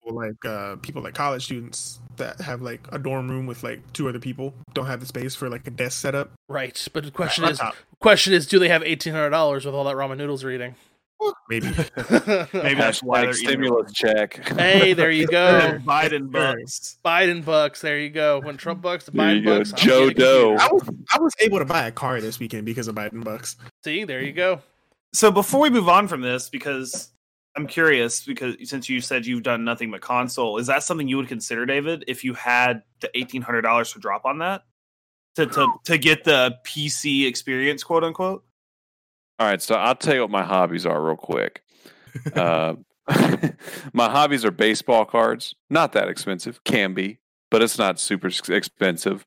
like uh people like college students that have like a dorm room with like two other people don't have the space for like a desk setup. Right, but the question is, question is, do they have eighteen hundred dollars with all that ramen noodles they're eating? Maybe. Maybe that's why Hashtag they're stimulus check. hey, there you go. Biden bucks. Biden bucks. There you go. When Trump bucks, the Biden bucks. Joe getting a computer. Doe. I was I was able to buy a car this weekend because of Biden bucks. See, there you go. So before we move on from this, because I'm curious, because since you said you've done nothing but console, is that something you would consider, David, if you had the eighteen hundred dollars to drop on that to to to get the PC experience, quote unquote? All right, so I'll tell you what my hobbies are real quick. Uh, my hobbies are baseball cards. Not that expensive, can be, but it's not super expensive.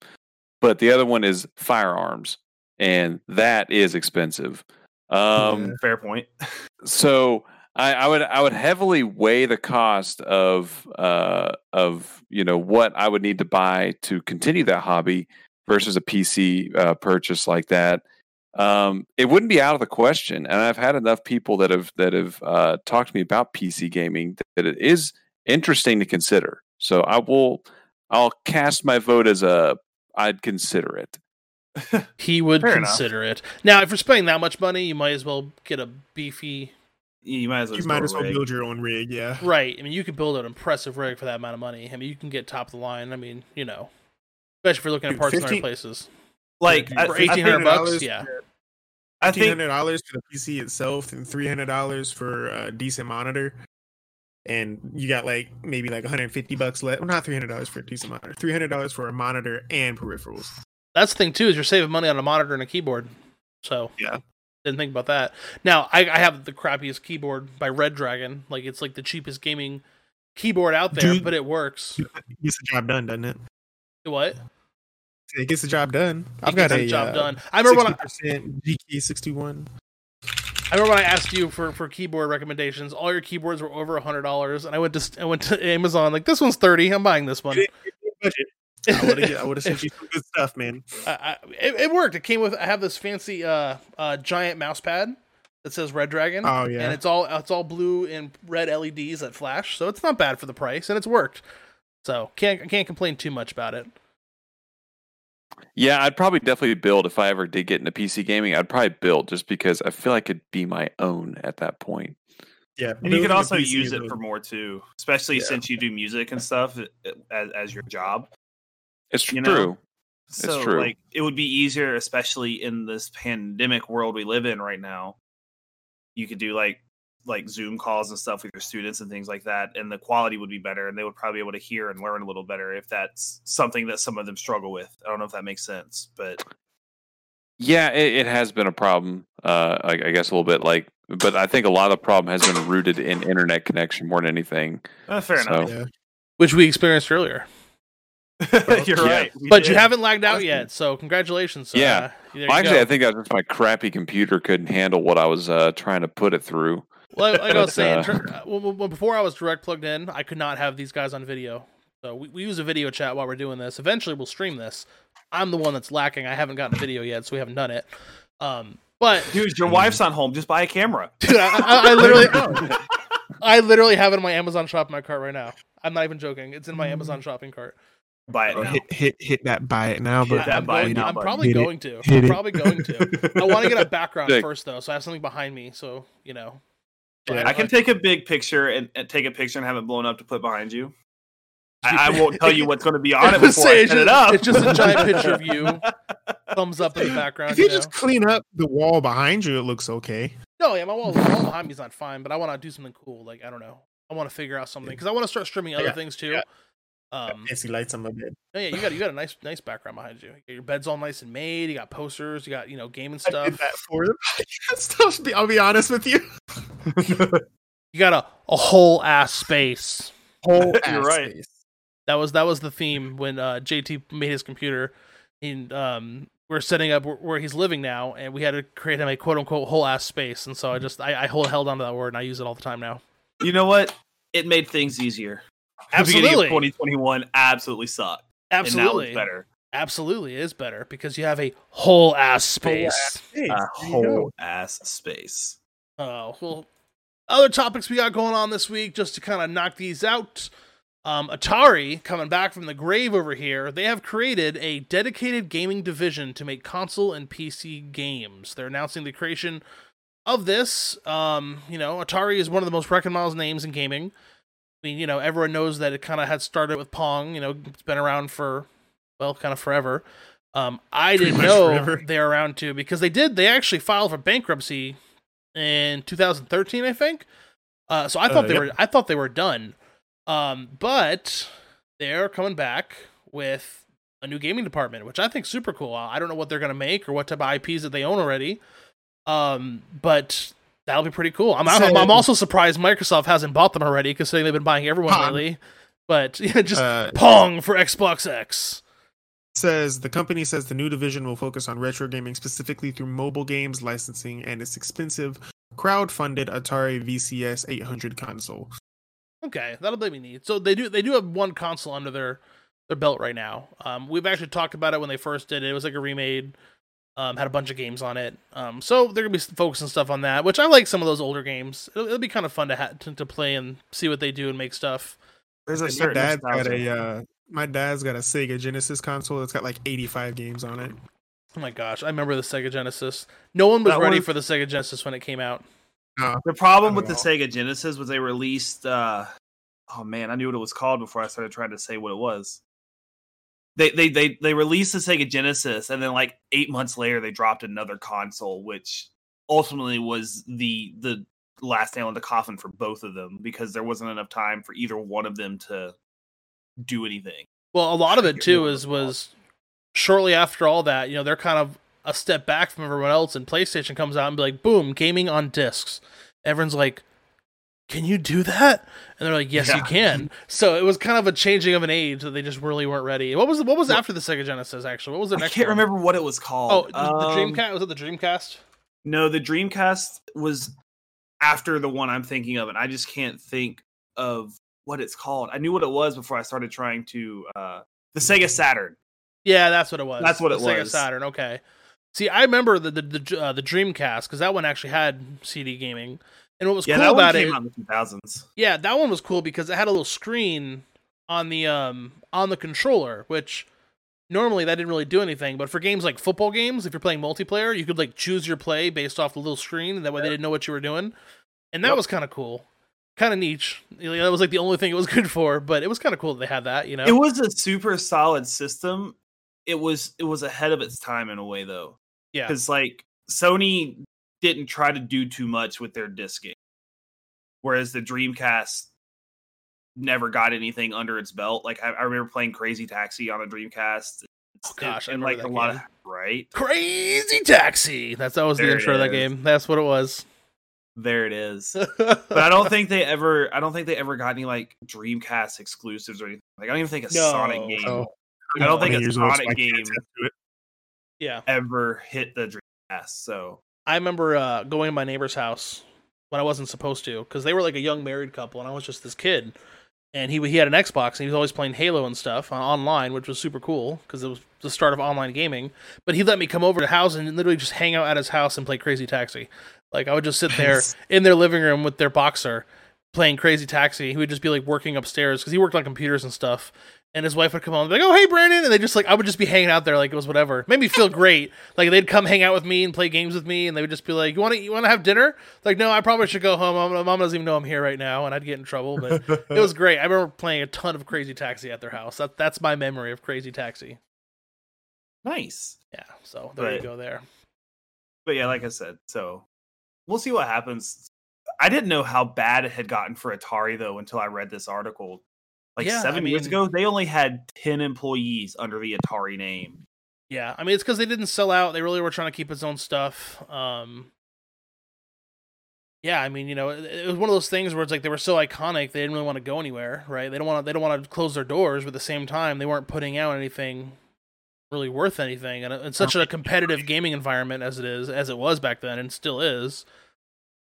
But the other one is firearms, and that is expensive. Um, Fair point. so I, I would I would heavily weigh the cost of uh, of you know what I would need to buy to continue that hobby versus a PC uh, purchase like that. Um, it wouldn't be out of the question, and I've had enough people that have that have uh, talked to me about PC gaming that it is interesting to consider. So I will I'll cast my vote as a I'd consider it. He would Fair enough. consider it. Now, if you're spending that much money, you might as well get a beefy. You might as well. You might as well rig. build your own rig, yeah. Right. I mean, you could build an impressive rig for that amount of money. I mean, you can get top of the line. I mean, you know, especially if you're looking at Dude, parts in other places. Like Yeah, For eighteen hundred bucks, $1,800 yeah. I think hundred dollars for the PC itself, and three hundred dollars for a decent monitor. And you got like maybe like one hundred fifty bucks left. Well, not three hundred dollars for a decent monitor. Three hundred dollars for a monitor and peripherals. That's the thing too is you're saving money on a monitor and a keyboard. So Yeah. didn't think about that. Now I, I have the crappiest keyboard by Redragon. Like it's like the cheapest gaming keyboard out there, Dude. but it works. It gets the job done, doesn't it? What? It gets the job done. I've got a job uh, done. I remember when I, GK sixty one. I remember when I asked you for, for keyboard recommendations. All your keyboards were over a hundred dollars, and I went to I went to Amazon like this one's thirty. I'm buying this one. Budget. I would have I would have sent you some good stuff, man. I, I, it, it worked. It came with I have this fancy uh, uh giant mouse pad that says Redragon. Oh yeah. and it's all it's all blue and red LEDs that flash, so it's not bad for the price, and it's worked. So can't can't complain too much about it. Yeah, I'd probably definitely build if I ever did get into PC gaming. I'd probably build just because I feel like it'd be my own at that point. yeah. and you could also PC use it a- for more too, especially Yeah. since you do music and stuff as, as your job. It's You know? true. So true. like it would be easier, especially in this pandemic world we live in right now. You could do like like Zoom calls and stuff with your students and things like that, and the quality would be better, and they would probably be able to hear and learn a little better if that's something that some of them struggle with. I don't know if that makes sense, but Yeah, it, it has been a problem. Uh, I, I guess a little bit like, but I think a lot of the problem has been rooted in internet connection more than anything. uh, fair So- enough. Yeah. Which we experienced earlier, You're Yeah. right, we but you haven't lagged out yet. So congratulations. Yeah. Uh, Well, actually, go. I think that was just my crappy computer couldn't handle what I was uh, trying to put it through. Well, like I was saying, uh, uh, well, well, well, before I was direct plugged in, I could not have these guys on video. So we, we use a video chat while we're doing this. Eventually, we'll stream this. I'm the one that's lacking. I haven't gotten a video yet, so we haven't done it. Um, but Dude, your wife's not home. Just buy a camera. dude, I, I, I literally, I literally have it in my Amazon shop in my cart right now. I'm not even joking. It's in my Amazon shopping cart. Buy it now. hit hit hit that buy it now, Hit but that I'm, buy it going, now I'm probably Hit it. going to. Hit I'm it. probably going to. I want to get a background Sick. first, though, so I have something behind me. So you know, Yeah, I can take a big picture and, and take a picture and have it blown up to put behind you. I, I won't tell you what's going to be on it was before I set it's it up. It's just a giant picture of you, thumbs up in the background. If you you know? just clean up the wall behind you, it looks okay. No, yeah, my wall, my wall behind me is not fine, but I want to do something cool. Like I don't know, I want to figure out something because I want to start streaming other Yeah, things too. yeah. Um, Fancy lights on my bed. no, yeah, you got you got a nice nice background behind you. Your bed's all nice and made. You got posters. You got you know gaming I did stuff. that for the podcast. I'll be honest with you. You got a, a whole ass space. Whole You're ass right. space. That was that was the theme when uh, JT made his computer. And um, we're setting up where, where he's living now, and we had to create him a quote unquote whole ass space. And so I just I, I hold held onto that word and I use it all the time now. You know what? It made things easier. Absolutely, 2021 absolutely sucked. absolutely, And now it's better. absolutely it is better because you have a whole ass space. Space. A There you go. whole ass space. Oh well, other topics we got going on this week, just to kind of knock these out. Um, Atari, coming back from the grave over here, they have created a dedicated gaming division to make console and PC games. They're announcing the creation of this. Um, you know, Atari is one of the most recognized names in gaming. I mean, you know, everyone knows that it kind of had started with Pong. You know, it's been around for, well, kind of forever. Um, I Pretty didn't know forever. they're around too because they did. They actually filed for bankruptcy in 2013, I think. Uh, so I thought Uh, they yep. were. I thought they were done. Um, but they're coming back with a new gaming department, which I think super cool. I don't know what they're gonna make or what type of IPs that they own already. Um, but that'll be pretty cool. I'm, I'm, So- I'm also surprised Microsoft hasn't bought them already, considering they've been buying everyone Pong. lately. But yeah, just Uh, Pong for Xbox X. says the company says the new division will focus on retro gaming specifically through mobile games licensing and its expensive crowd-funded Atari VCS 800 console. Okay, that'll be neat. So they do they do have one console under their their belt right now. Um, we've actually talked about it when they first did it. It was like a remade. Um, had a bunch of games on it. Um, so they're gonna be focusing stuff on that, which I like some of those older games. It'll, it'll be kind of fun to, ha- to to play and see what they do and make stuff. There's a my certain dad's got a uh, my dad's got a Sega Genesis console that's got like 85 games on it. Oh my gosh, I remember the Sega Genesis. No one was That ready was- for the Sega Genesis when it came out. No, The problem with at the. Sega Genesis was they released. uh Oh man, I knew what it was called before I started trying to say what it was. They they they they released the Sega Genesis, and then like eight months later, they dropped another console, which ultimately was the the last nail in the coffin for both of them because there wasn't enough time for either one of them to do anything. Well, a lot of it too what is was shortly after all that. You know, they're kind of a step back from everyone else, and PlayStation comes out and be like, "Boom, gaming on discs." Everyone's like, "Can you do that?" And they're like, "Yes, you can." So it was kind of a changing of an age that they just really weren't ready. What was what was after the Sega Genesis? Actually, what was the next? I can't one? remember what it was Oh, called. the, the Um, Dreamcast was it the Dreamcast? No, the Dreamcast was after the one I'm thinking of, and I just can't think of what it's called. I knew what it was before I started trying to uh the Sega Saturn. Yeah, that's what it was. That's what The it Sega was. Sega Saturn. Okay. See, I remember the the the, uh, the Dreamcast because that one actually had CD gaming, and what was Yeah, cool that one about came it, out in the 2000s. yeah, that one was cool because it had a little screen on the um on the controller, which normally that didn't really do anything. But for games like football games, if you're playing multiplayer, you could like choose your play based off the little screen, that way they didn't know what you were doing, and that Yep. was kind of cool, kind of niche. You know, that was like the only thing it was good for, but it was kind of cool that they had that. You know, It was a super solid system. It was it was ahead of its time in a way though. yeah, Because like Sony didn't try to do too much with their disc game. Whereas the Dreamcast never got anything under its belt. Like I, I remember playing Crazy Taxi on a Dreamcast. Oh, gosh, and, like a lot of right Crazy Taxi. That's that was the intro of that game. That's what it was. There it is. but I don't think they ever. I don't think they ever got any like Dreamcast exclusives or anything. Like I don't even think a No. Sonic game. Oh, I don't think a years old, so I Sonic game attest to it. yeah, ever hit the Dreamcast. So I remember uh, going to my neighbor's house when I wasn't supposed to because they were like a young married couple and I was just this kid. And he he had an Xbox and he was always playing Halo and stuff uh, online, which was super cool because it was the start of online gaming. But he let me come over to the house and literally just hang out at his house and play Crazy Taxi. Like I would just sit there in their living room with their boxer playing Crazy Taxi. He would just be like working upstairs because he worked on computers and stuff. And his wife would come home and be like, "Oh, hey, Brandon," and they just like I would just be hanging out there like it was whatever. Made me feel great. Like they'd come hang out with me and play games with me, and they would just be like, "You want to you want to have dinner?" Like, no, I probably should go home. My Mom doesn't even know I'm here right now, and I'd get in trouble. But it was great. I remember playing a ton of Crazy Taxi at their house. That that's my memory of Crazy Taxi. nice. Yeah, so there you go. There. But yeah, like I said, so we'll see what happens. I didn't know how bad it had gotten for Atari though until I read this article. Like Yeah, I seven years mean- ago, they only had ten employees under the Atari name. Yeah, I mean it's because they didn't sell out. They really were trying to keep its own stuff. Um, yeah, I mean you know it, it was one of those things where it's like they were so iconic they didn't really want to go anywhere, right? They don't want to they don't want to close their doors, but at the same time they weren't putting out anything really worth anything, and it's such a competitive gaming environment as it is as it was back then and still is.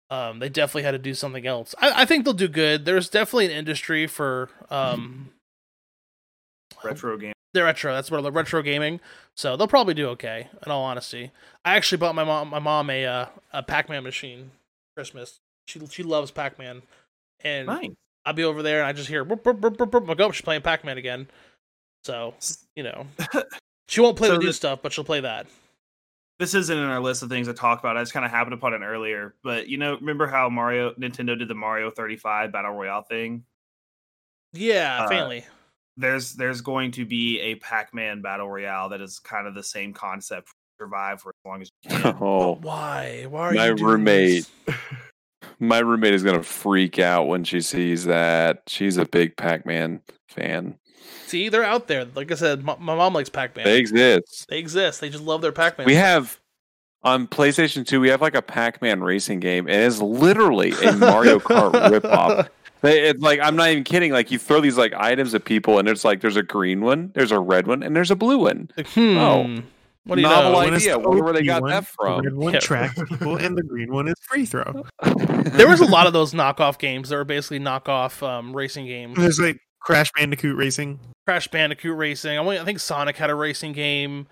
Um, they definitely had to do something else. I, I think they'll do good. There's definitely an industry for um Retro game. the retro. That's what the retro gaming. So they'll probably do okay. In all honesty, I actually bought my mom my mom a uh, a Pac Man machine Christmas. She she loves Pac Man, and Nice. I'll be over there and I just hear "Burp, burp, burp, burp, burp." She's playing Pac Man again. So you know, she won't play So the new the- stuff, but she'll play that. This isn't in our list of things to talk about. I just kind of happened upon it earlier. But you know, remember how Mario Nintendo did the Mario 35 Battle Royale thing? Yeah, Uh, family. There's there's going to be a Pac-Man Battle Royale that is kind of the same concept. Survive for as long as you can. Oh, Why? Why are my you doing roommate. this? my roommate is gonna freak out when she sees that. She's a big Pac-Man fan. See, they're out there. Like I said, my, my mom likes Pac Man. They exist. They exist. They just love their Pac Man. We have on PlayStation 2, we have like a Pac-Man racing game, and it's literally a Mario Kart ripoff. They, it's like I'm not even kidding. Like you throw these like items at people, and it's like there's a green one, there's a red one, and there's a blue one. Like, hmm. Oh. What do you Novel know? idea. One is the wonder where they got one, that from. The red one Yeah. track people, and the green one is free throw. There was a lot of those knockoff games that were basically knockoff um, racing games. There's like Crash Bandicoot Racing. Crash Bandicoot Racing. I, I think Sonic had a racing game.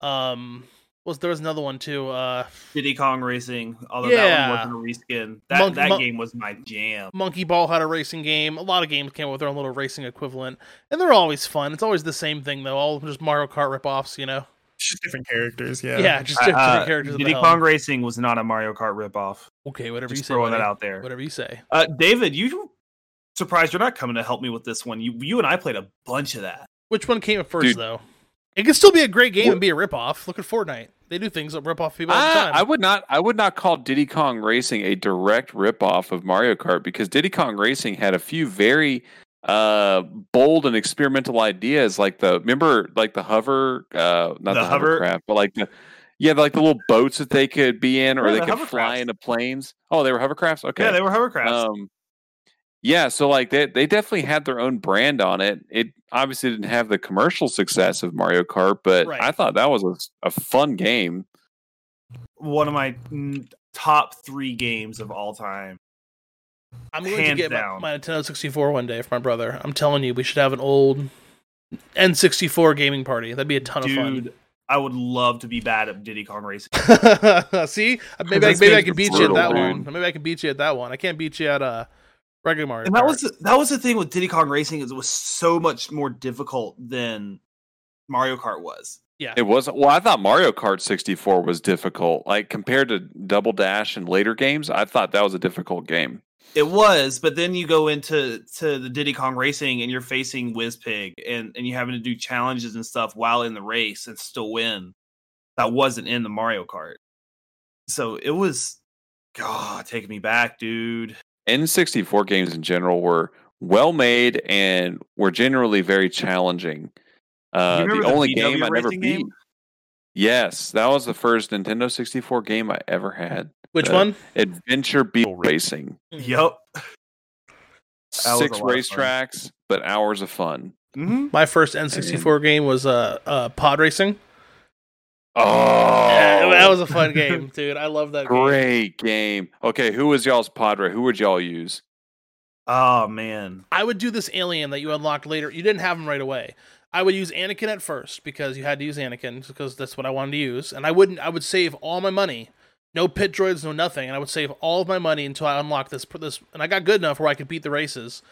Um, was there was another one too? Uh, Diddy Kong Racing, although that Yeah. one wasn't a reskin. That Monk- that Mon- game was my jam. Monkey Ball had a racing game. A lot of games came with their own little racing equivalent, and they're always fun. It's always the same thing though, all just Mario Kart ripoffs. You know? Just different characters. Yeah. Yeah, just different Uh, characters. at Diddy. Kong Racing was not a Mario Kart ripoff. Okay, whatever Just you say. throwing that out there. Whatever you say. Uh, David, you surprised you're not coming to help me with this one. You you and I played a bunch of that. Which one came first Dude. though? It can still be a great game What- and be a ripoff. Look at Fortnite. They do things that rip off people all the I, time. I would not. I would not call Diddy Kong Racing a direct ripoff of Mario Kart because Diddy Kong Racing had a few very uh bold and experimental ideas like the remember like the hover uh not The the, hover- hovercraft but like the yeah like the little boats that they could be in or Yeah, they the could fly into planes oh they were hovercrafts okay Yeah, they were hovercrafts. um, yeah, so like they they definitely had their own brand on it. It obviously didn't have the commercial success of Mario Kart, but Right. I thought that was a, a fun game. one of my top three games of all time. I'm going to get my, down. my Nintendo 64 one day for my brother. I'm telling you, we should have an old N64 gaming party. That'd be a ton Dude, of fun. I would love to be bad at Diddy Kong Racing. See, maybe I, maybe I can beat you at that dude. one. Maybe I can beat you at that one. I can't beat you at uh, regular Mario. And that Kart. was the, that was the thing with Diddy Kong Racing is it was so much more difficult than Mario Kart was. Yeah, it wasn't well, I thought Mario Kart 64 was difficult. Like compared to Double Dash and later games, I thought that was a difficult game. It was, but then you go into to the Diddy Kong Racing and you're facing Wizpig and and you're having to do challenges and stuff while in the race and still win. That wasn't in the Mario Kart. So it was God, taking me back, dude. N64 games in general were well made and were generally very challenging. Uh, the the only VW game I never beat. game? Yes, that was the first Nintendo 64 game I ever had. Which one? Adventure Beetle Racing. Yep. That was a Six lot of racetracks, but hours of fun. hmm My first N64 game was uh, uh Pod Racing. Oh, Yeah, that was a fun game, dude. I love that game. great game. Okay, who was y'all's Padre? Who would y'all use? Oh man. I would do this alien that you unlocked later. You didn't have him right away. I would use Anakin at first because you had to use Anakin because that's what I wanted to use, and I wouldn't. I would save all my money, no pit droids, no nothing, and I would save all of my money until I unlocked this. This, and I got good enough where I could beat the races,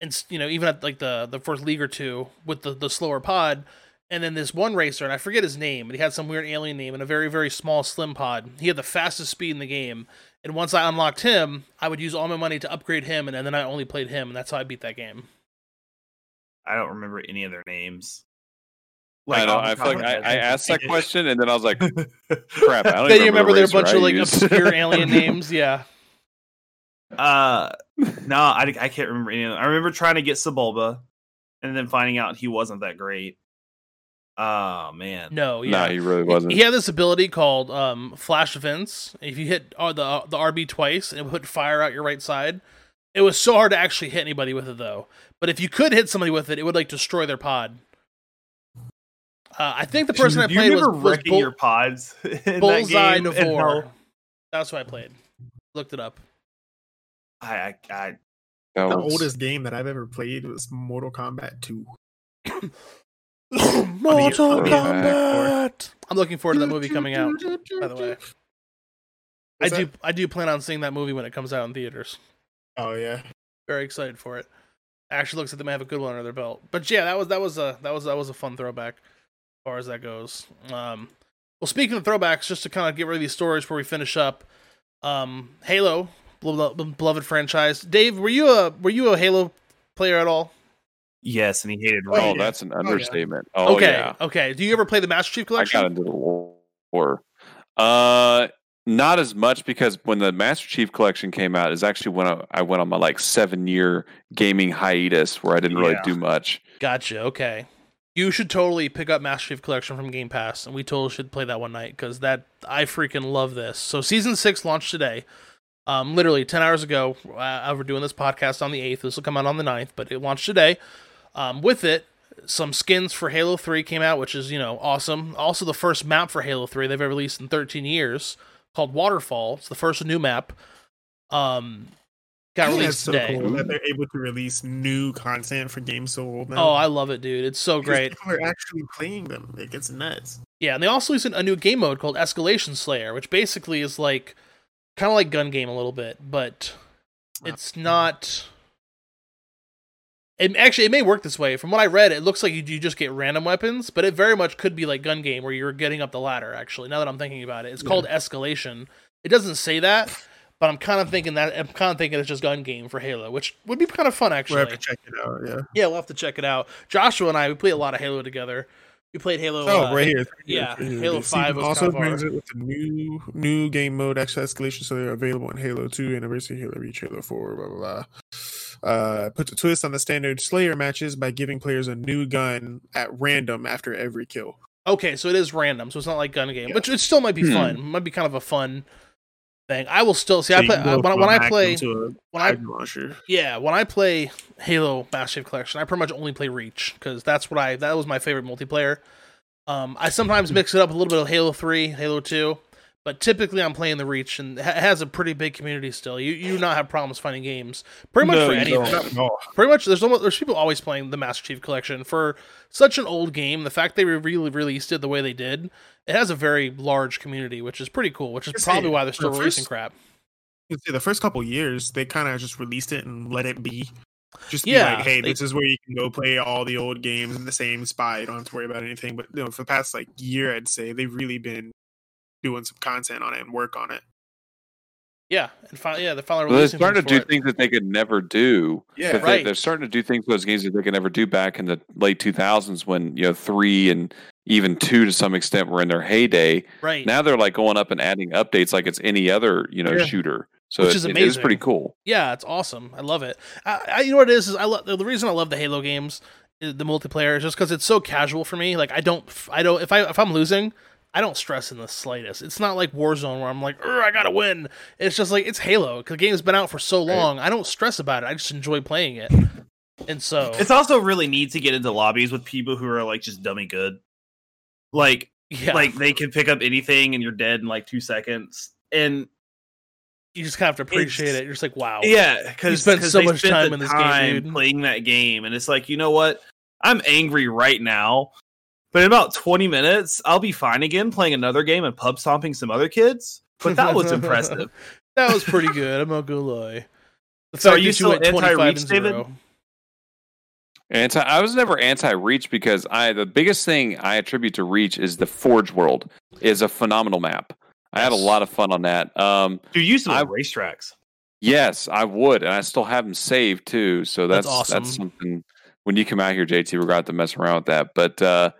and you know even at like the the first league or two with the the slower pod. And then this one racer, and I forget his name, but he had some weird alien name and a very, very small slim pod. He had the fastest speed in the game. And once I unlocked him, I would use all my money to upgrade him, and then I only played him, and that's how I beat that game. I don't remember any of their names. Like, I know. off the I feel like I. I asked that question and then I was like, crap. I don't Then even you remember the there are a bunch racer of like used. obscure alien names, yeah. Uh, no, I, I can't remember any of them. I remember trying to get Sebulba and then finding out he wasn't that great. Oh man. No, yeah. Nah, he really wasn't. He had this ability called um, Flash Events. If you hit uh, the the RB twice, it would put fire out your right side. It was so hard to actually hit anybody with it, though. But if you could hit somebody with it, it would like destroy their pod. Uh, I think the person I Do you played was, remember was wrecking Bull- your pods in that game? And Navior. how- That's what I played. Looked it up. I, I, I The was- oldest game that I've ever played was Mortal Kombat 2. Mortal Kombat. I'm looking forward to that movie coming out. by the way. I do. that? I do plan on seeing that movie when it comes out in theaters. Oh yeah. Very excited for it. Actually, looks like they may have a good one under their belt. But yeah, that was that was a that was that was a fun throwback, as far as that goes. Um, well, speaking of throwbacks, just to kind of get rid of these stories before we finish up, um, Halo, beloved franchise. Dave, were you a were you a Halo player at all? Yes, and he hated. Oh, Raid. that's an understatement. Oh, okay, yeah. okay. Do you ever play the Master Chief Collection? I Collection? got into the war. Uh, not as much because when the Master Chief Collection came out, is actually when I, I went on my like seven year gaming hiatus where I didn't really Yeah. do much. Gotcha. Okay. You should totally pick up Master Chief Collection from Game Pass, and we totally should play that one night because that I freaking love this. So season six launched today, um, literally ten hours ago. Uh, we're doing this podcast on the eighth. This will come out on the 9th, but it launched today. Um, with it, some skins for Halo Three came out, which is you know awesome. Also, the first map for Halo Three they've ever released in 13 years, called Waterfall. It's the first new map. Um, got I released so today. cool that they're able to release new content for games so old now. Oh, I love it, dude. It's so Because great. People are actually playing them. It gets nuts. Yeah, and they also released a new game mode called Escalation Slayer, which basically is like kind of like gun game a little bit, but it's not. It actually it may work this way. From what I read, it looks like you, you just get random weapons, but it very much could be like gun game where you're getting up the ladder. Actually, now that I'm thinking about it, it's called Escalation. It doesn't say that, but I'm kind of thinking that I'm kind of thinking it's just gun game for Halo, which would be kind of fun actually. We'll have to check it out. Yeah. Yeah, we'll have to check it out. Joshua and I we play a lot of Halo together. We played Halo. Oh, uh, right here. yeah, here. Halo 5 was also brings it with the new new game mode, extra escalation, so they're available in Halo Two, Anniversary, Halo Reach, Halo Four, blah blah blah. Uh, puts a twist on the standard Slayer matches by giving players a new gun at random after every kill. Okay, so it is random, so it's not like gun game, Yeah. but it still might be Hmm. fun. It might be kind of a fun thing. I will still see. So I you play can go uh, when, I- when a I play when I launcher. yeah when I play Halo Master Chief Collection. I pretty much only play Reach because that's what I that was my favorite multiplayer. Um, I sometimes mix it up a little bit of Halo Three, Halo Two, but typically I'm playing the Reach, and it ha- has a pretty big community still. You you not have problems finding games pretty much No, for you anything. don't. Not at all. Pretty much, there's almost, there's people always playing the Master Chief Collection for such an old game. The fact they really released it the way they did, it has a very large community, which is pretty cool. Which is Yes, probably it- why they're still the releasing first- crap. Let's say the first couple years, they kind of just released it and let it be. Just be Yeah, like, hey, they- this is where you can go play all the old games in the same spot. You don't have to worry about anything. But you know, for the past like year, I'd say they've really been doing some content on it and work on it. Yeah, and finally, yeah, they're finally Well, they're starting to do it. things that they could never do. Yeah, But they- right. They're starting to do things with those games that they could never do back in the late 2000s when you know three and even two to some extent were in their heyday. Right. Now they're like going up and adding updates like it's any other you know Yeah. shooter. So Which it- is it is pretty cool. Yeah, it's awesome. I love it. I, I, you know what it is? Is I love the reason I love the Halo games, the multiplayer, is just because it's so casual for me. Like I don't, I don't. If I if I'm losing, I don't stress in the slightest. It's not like Warzone where I'm like, "Ugh, I gotta win. It's just like it's Halo because The game's been out for so long. I don't stress about it. I just enjoy playing it. And so It's also really neat to get into lobbies with people who are like just dummy good. Like yeah, like they can pick up anything and you're dead in like two seconds. And you just kind of have to appreciate it. You're just like, wow. yeah, because you spent so much time in this game, dude. playing that game, and it's like you know what? I'm angry right now, but in about 20 minutes, I'll be fine again playing another game and pub stomping some other kids. But that was impressive. that was pretty good. I'm not gonna lie. The So are you still went 25 anti-reach, David? Anti, I was never anti-reach because I the biggest thing I attribute to reach is the Forge World is a phenomenal map. I had a lot of fun on that. Um, Dude, you used to I- racetracks. yes, I would, and I still have them saved too. So That's that's that's, something. When you come out here, JT, we're going to have to mess around with that. But uh,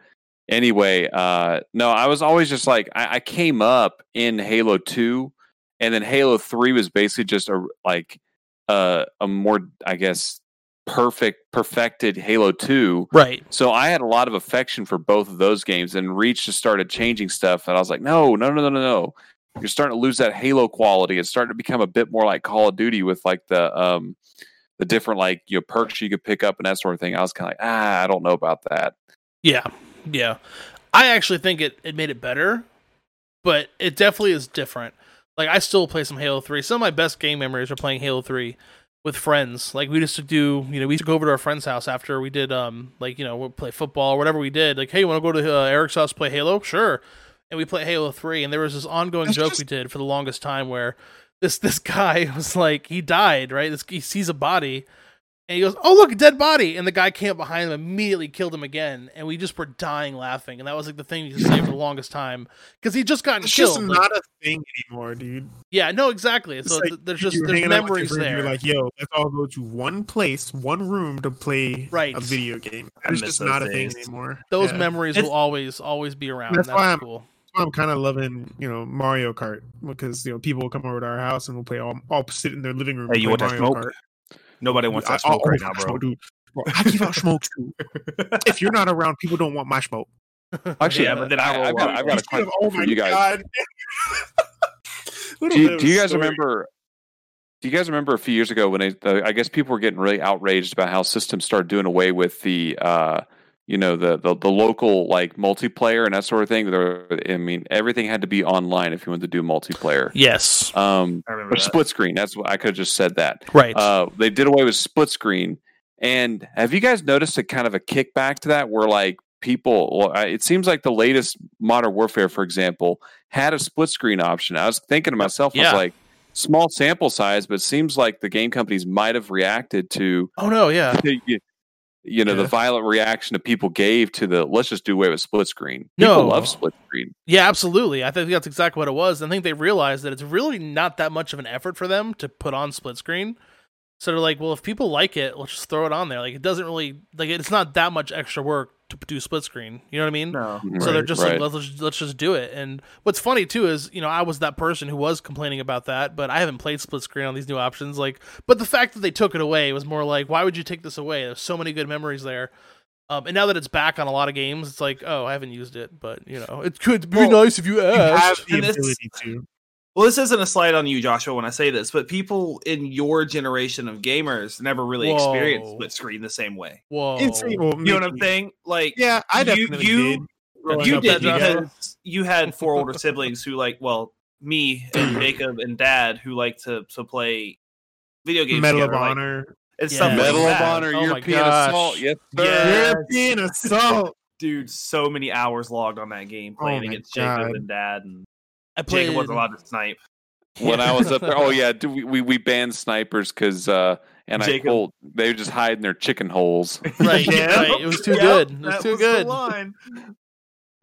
anyway, uh, no, I was always just like I, I came up in Halo Two, and then Halo Three was basically just a like uh, a more, I guess, perfect, perfected Halo Two. Right. So I had a lot of affection for both of those games, and Reach just started changing stuff, and I was like, no, no, no, no, no, no. You're starting to lose that Halo quality. It's starting to become a bit more like Call of Duty with like the um the different like you know perks you could pick up and that sort of thing. I was kind of like, ah, I don't know about that. Yeah, yeah. I actually think it, it made it better, but it definitely is different. Like I still play some Halo Three. Some of my best game memories are playing Halo Three with friends. Like we used to do, you know, we used to go over to our friend's house after we did, um, like you know, we play football or whatever we did. Like, hey, you want to go to uh, Eric's house play Halo? Sure. And we play Halo Three, and there was this ongoing That's joke just- we did for the longest time where this this guy was like he died right. This he sees a body, and he goes, "Oh look, a dead body!" And the guy came up behind him, immediately killed him again, and we just were dying laughing. And that was like the thing you could say for the longest time because he just gotten It's killed. just like- not a thing anymore, dude. yeah, no, exactly. It's So like th- there's just there's hanging your memories there. You're like, yo, let's all go to one place, one room to play Right. a video game. It's just those not a thing anymore. Those Yeah. memories It's- will always always be around. That's That's, why I'm- cool. I'm kind of loving, you know, Mario Kart because you know people will come over to our house and we'll play all, all sit in their living room. Hey, and you play want that Mario smoke? Kart. Nobody wants I- that smoke I'll- right now, bro. smoke, dude. Bro, I give out smoke too. If you're not around, people don't want my smoke. Actually, Yeah, but then I I, will have got, roll I've got a Instead of, question for you guys. God. Do you, do you guys remember? Do you guys remember a few years ago when they, the, I guess people were getting really outraged about how systems started doing away with the, uh, you know, the, the the local like multiplayer and that sort of thing. There, I mean, everything had to be online if you wanted to do multiplayer. Yes, Um, I remember or that. split screen. That's what I could have just said that. right. Uh, they did away with split screen. And have you guys noticed a kind of a kickback to that where like people, well, it seems like the latest Modern Warfare, for example, had a split screen option. I was thinking to myself, I was like, small sample size, but it seems like the game companies might have reacted to, oh no, yeah. you, you know, Yeah. the violent reaction that people gave to the let's just do away with split screen. People No. love split screen. Yeah, absolutely. I think that's exactly what it was. I think they realized that it's really not that much of an effort for them to put on split screen. So they're like, well, if people like it, let's just throw it on there. Like it doesn't really like it's not that much extra work to do split screen. You know what I mean? No. Mhm. So they're just right. like, let's just, let's just do it. And what's funny too is, you know, I was that person who was complaining about that, but I haven't played split screen on these new options. Like, but the fact that they took it away was more like, why would you take this away? There's so many good memories there. Um, and now that it's back on a lot of games, it's like, oh, I haven't used it, but you know, it could be Well, nice if you You have the And ability to. Well, this isn't a slide on you, Joshua, when I say this, but people in your generation of gamers never really experienced split screen the same way. Whoa. It's, well, You know what I'm saying? Like, Yeah, I definitely you- did. growing you did as a guy. because you had four older siblings who like, well, me and Jacob and Dad who like to to play video games. Medal of like, Honor. and Yeah. stuff like Medal of that. Honor, Oh my European gosh. assault. Yes, sir. Yeah. European assault. Dude, so many hours logged on that game Oh playing my against Jacob and Dad, and I played. Jacob wasn't allowed to snipe. when I was up there. Oh yeah, we we, we banned snipers because uh, and Jacob. I told they would just hide in their chicken holes. right, Yeah. right. It was too Yep, good. It was that too the good. line.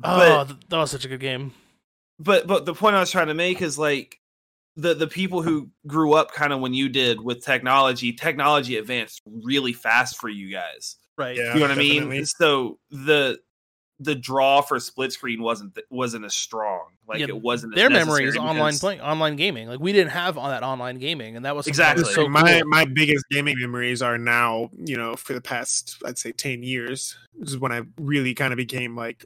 Oh, th- that was such a good game. but but the point I was trying to make is like the the people who grew up kind of when you did with technology, technology advanced really fast for you guys. Right. Yeah. you know what I mean? So the the draw for split screen wasn't wasn't as strong. Like Yeah, it wasn't. as Their memory is online playing, online gaming. Like we didn't have all that online gaming, and that was Exactly. that was so my cool. my biggest gaming memories are now, you know, for the past I'd say ten years. This is when I really kind of became like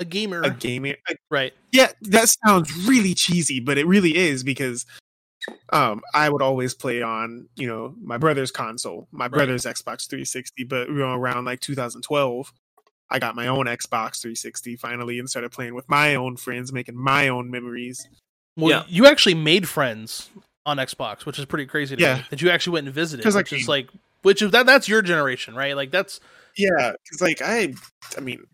a gamer. a gamer. Like, right. yeah, that sounds really cheesy, but it really is because um I would always play on, you know, my brother's console, my brother's Xbox 360, but you know, around like 2012, I got my own Xbox 360 finally and started playing with my own friends, making my own memories. Well, Yeah. you actually made friends on Xbox, which is pretty crazy. To Yeah. me, that you actually went and visited. 'Cause I Which is like, which is that that's your generation, right? Like that's Yeah, because like I, I mean,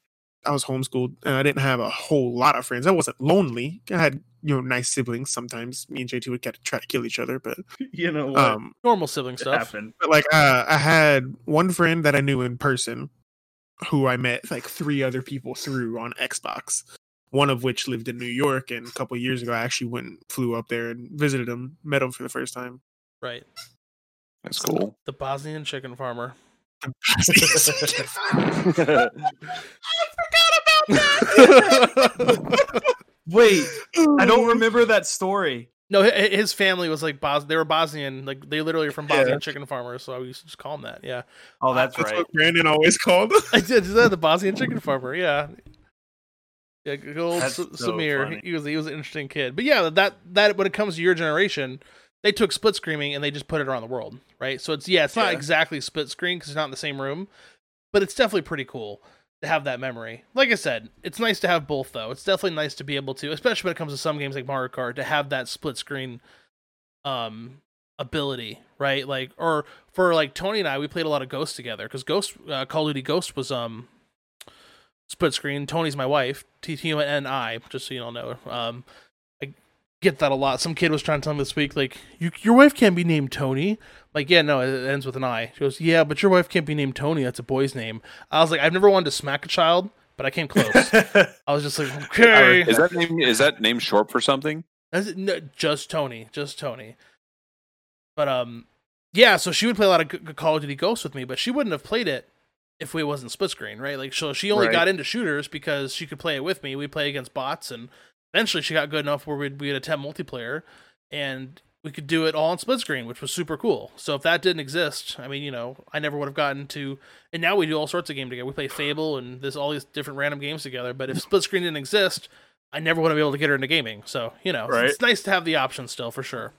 I was homeschooled and I didn't have a whole lot of friends. I wasn't lonely. I had you know nice siblings. Sometimes me and JT would get try to kill each other, but You know what um, normal sibling stuff. happened? but like uh, I had one friend that I knew in person, who I met like three other people through on Xbox. One of which lived in New York, and a couple years ago, I actually went and flew up there and visited him, met him for the first time. Right. That's cool. The Bosnian chicken farmer. Chicken farmer. I forgot about that. Wait, I don't remember that story. No, hi- hi- his family was like Bos. They were Bosnian, like they literally are from Bosnian Yeah. chicken farmers. So I used to just call him that. Yeah, Oh, that's, That's right. what Brandon always called. I did. Is that the Bosnian chicken farmer? Yeah. Yeah, good old S- so Samir. funny. He was he was an interesting kid. But yeah, that that when it comes to your generation, they took split screening and they just put it around the world, right? So it's yeah, it's not Yeah. exactly split screen because it's not in the same room, but it's definitely pretty cool have that memory. Like I said, it's nice to have both though. It's definitely nice to be able to, especially when it comes to some games like Mario Kart, to have that split screen um ability, right? Like or for like Tony and I, we played a lot of Ghost together because Ghost uh, Call of Duty Ghost was um split screen. Tony's my wife, T T and I, just so you all know. Um, I get that a lot. Some kid was trying to tell me this week, like, you, your wife can't be named Tony. Like, yeah, no, it ends with an I. She goes, yeah, but your wife can't be named Tony. That's a boy's name. I was like, I've never wanted to smack a child, but I came close. I was just like, okay. Is that name is that name short for something? That's it, no, just Tony, just Tony. But um, yeah. So she would play a lot of G- G- Call of Duty Ghosts with me, but she wouldn't have played it if it wasn't split screen, right? Like, so she only Right. got into shooters because she could play it with me. We play against bots, and eventually she got good enough where we'd we'd attempt multiplayer, and we could do it all on split screen, which was super cool. So if that didn't exist, I mean, you know, I never would have gotten to. And now we do all sorts of games together. We play Fable and there's all these different random games together. But if split screen didn't exist, I never would have been able to get her into gaming. So you know, Right. it's nice to have the option still for sure.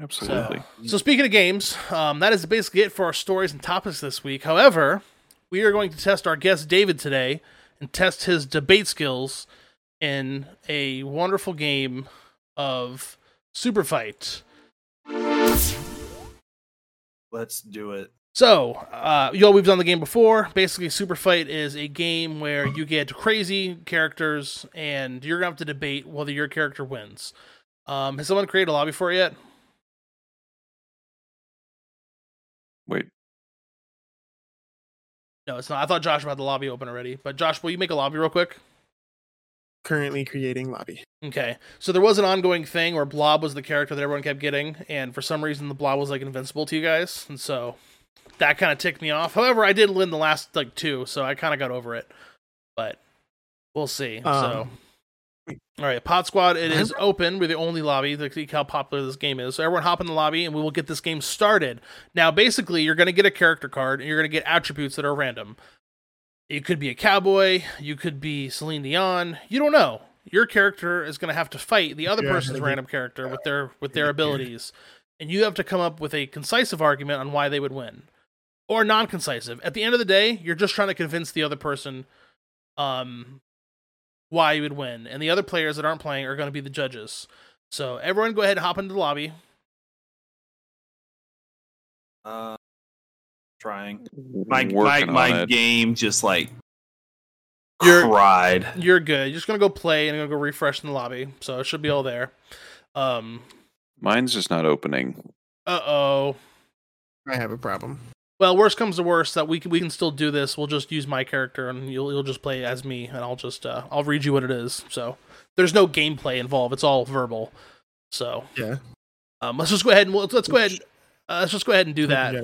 Absolutely. So speaking of games, um, that is basically it for our stories and topics this week. However, we are going to test our guest David today and test his debate skills in a wonderful game of Super Fight. Let's do it. So, uh, you know, we've done the game before. Basically, Super Fight is a game where you get crazy characters, and you're gonna have to debate whether your character wins. Um, has someone created a lobby for it yet? Wait. No, it's not. I thought Josh had the lobby open already. But Josh, will you make a lobby real quick? Currently creating lobby. Okay. So there was an ongoing thing where Blob was the character that everyone kept getting, and for some reason the Blob was like invincible to you guys, and so that kind of ticked me off. However, I did win the last like two, so I kind of got over it. But we'll see. so. Um, All right, Pod Squad. It is open. We're the only lobby. Look see how popular this game is. So everyone hop in the lobby, and we will get this game started. Now, basically, you're going to get a character card, and you're going to get attributes that are random. You could be a cowboy. You could be Celine Dion. You don't know. Your character is going to have to fight the other Yeah, person's I random character with their with their abilities, and you have to come up with a concisive argument on why they would win, or non-concisive. At the end of the day, you're just trying to convince the other person, um, why you would win, and the other players that aren't playing are going to be the judges. So everyone, go ahead and hop into the lobby. Uh, trying. My my Working on my it. game just like You're- cried. You're good. You're just gonna go play and you're gonna go refresh in the lobby, so it should be all there. Um. Mine's just not opening. Uh oh. I have a problem. Well, worst comes to worst, that we can we can still do this. We'll just use my character, and you'll you'll just play as me, and I'll just uh, I'll read you what it is. So there's no gameplay involved; it's all verbal. So Yeah. um, let's just go ahead and let's, let's go ahead. Uh, let's just go ahead and do that.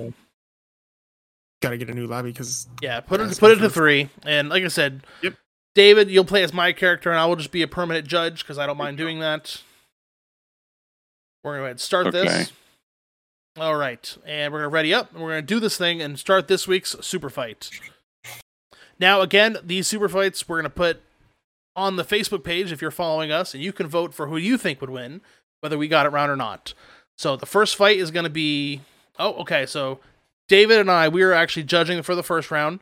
Gotta, gotta get a new lobby because Yeah, put it it's put it to three, and like I said, Yep. David, you'll play as my character, and I will just be a permanent judge because I don't mind doing that. We're gonna go ahead and start Okay. this. All right, and we're gonna ready up, and we're gonna do this thing and start this week's super fight. Now, again, these super fights we're gonna put on the Facebook page if you're following us, and you can vote for who you think would win, whether we got it round or not. So the first fight is gonna be. Oh, okay. So David and I, we are actually judging for the first round.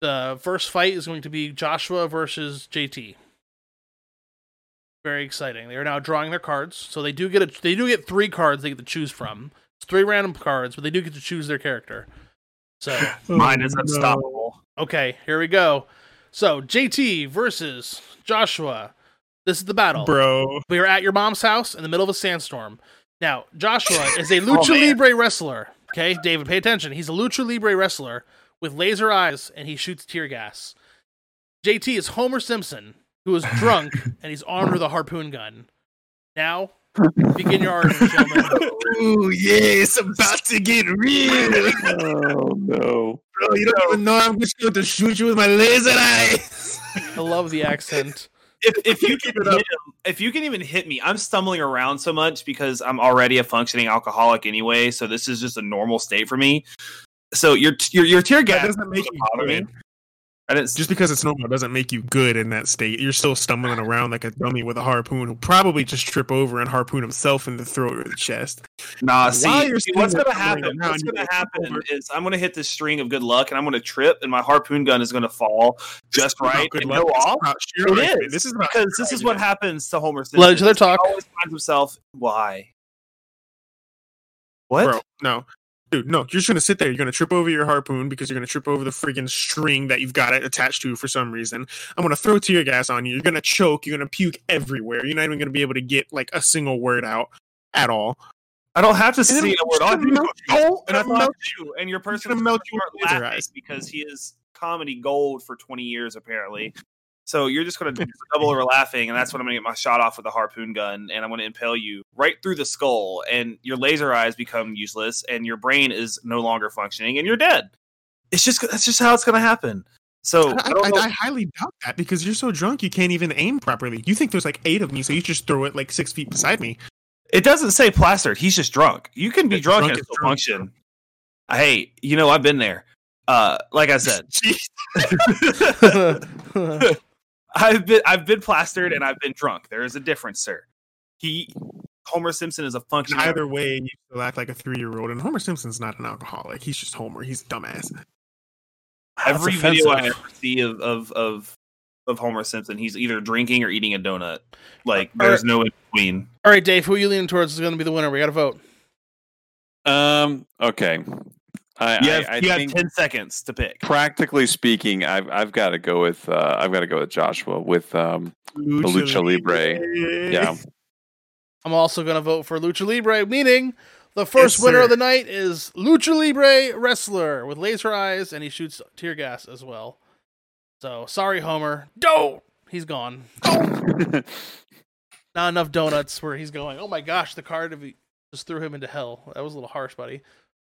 The first fight is going to be Joshua versus JT. Very exciting. They are now drawing their cards, so they do get a they do get three cards they get to choose from. It's three random cards, but they do get to choose their character. So Mine is Oh, unstoppable. okay, here we go. So JT versus Joshua. This is the battle. bro. We are at your mom's house in the middle of a sandstorm. Now, Joshua is a Lucha oh, man. Libre wrestler. Okay, David, pay attention. He's a Lucha Libre wrestler with laser eyes and he shoots tear gas. JT is Homer Simpson, who is drunk and he's armed with a harpoon gun. Now, begin your argument, gentlemen. Ooh, yeah, it's about to get real. Oh no. Bro, you don't even know I'm just going to shoot you with my laser eyes. I love the accent. If, if you can hit if you can even hit me, I'm stumbling around so much because I'm already a functioning alcoholic anyway. So this is just a normal state for me. So your your your tear That gas doesn't make you bother me. Good. I didn't. Just because it's normal doesn't make you good in that state. You're still stumbling around like a dummy with a harpoon who probably just trip over and harpoon himself in the throat or the chest. Nah, see, While you're see, what's gonna happen? What's gonna happen over- is I'm gonna hit this string of good luck, and I'm gonna trip, and my harpoon gun is gonna fall just right good and luck. go off. about sheer It This is about because this is what happens to Homer Simpson. Let each other is he talk. always finds himself. Why? What? Bro, no. Dude, no, you're just gonna sit there. You're gonna trip over your harpoon because you're gonna trip over the freaking string that you've got it attached to for some reason. I'm gonna throw tear gas on you. You're gonna choke. You're gonna puke everywhere. You're not even gonna be able to get like a single word out at all. I don't have to then see a word. All I have to do is melt go, you. and I melt you, and your person gonna melt you with laser laughing eyes. because he is comedy gold for 20 years apparently. So you're just gonna double over laughing, and that's when I'm gonna get my shot off with a harpoon gun, and I'm gonna impale you right through the skull, and your laser eyes become useless, and your brain is no longer functioning, and you're dead. It's just that's just how it's gonna happen. So I, I I, I highly doubt that because you're so drunk you can't even aim properly. You think there's like eight of me, so you just throw it like six feet beside me. It doesn't say plastered. He's just drunk. You can be drunk, drunk and still function. Hey, you know I've been there. Uh, like I said, I've been I've been plastered and I've been drunk. There is a difference, sir. He Homer Simpson is a In functional. either way, you still act like a three year old. And Homer Simpson's not an alcoholic. He's just Homer. He's a dumbass. Every That's video I ever see of, of of of Homer Simpson, he's either drinking or eating a donut. Like All there's no in between. All right, Dave, who are you leaning towards is going to be the winner? We got to vote. Um. Okay. I, You have, I, I you have ten seconds to pick. practically speaking, I've I've got to go with uh, I've got to go with Joshua with um Lucha Libre. yeah. I'm also going to vote for Lucha Libre, meaning the first Yes, winner sir. of the night is Lucha Libre Wrestler with laser eyes, and he shoots tear gas as well. So sorry, Homer. Don't. He's gone. Not enough donuts where he's going. Oh my gosh, the card of just threw him into hell. That was a little harsh, buddy.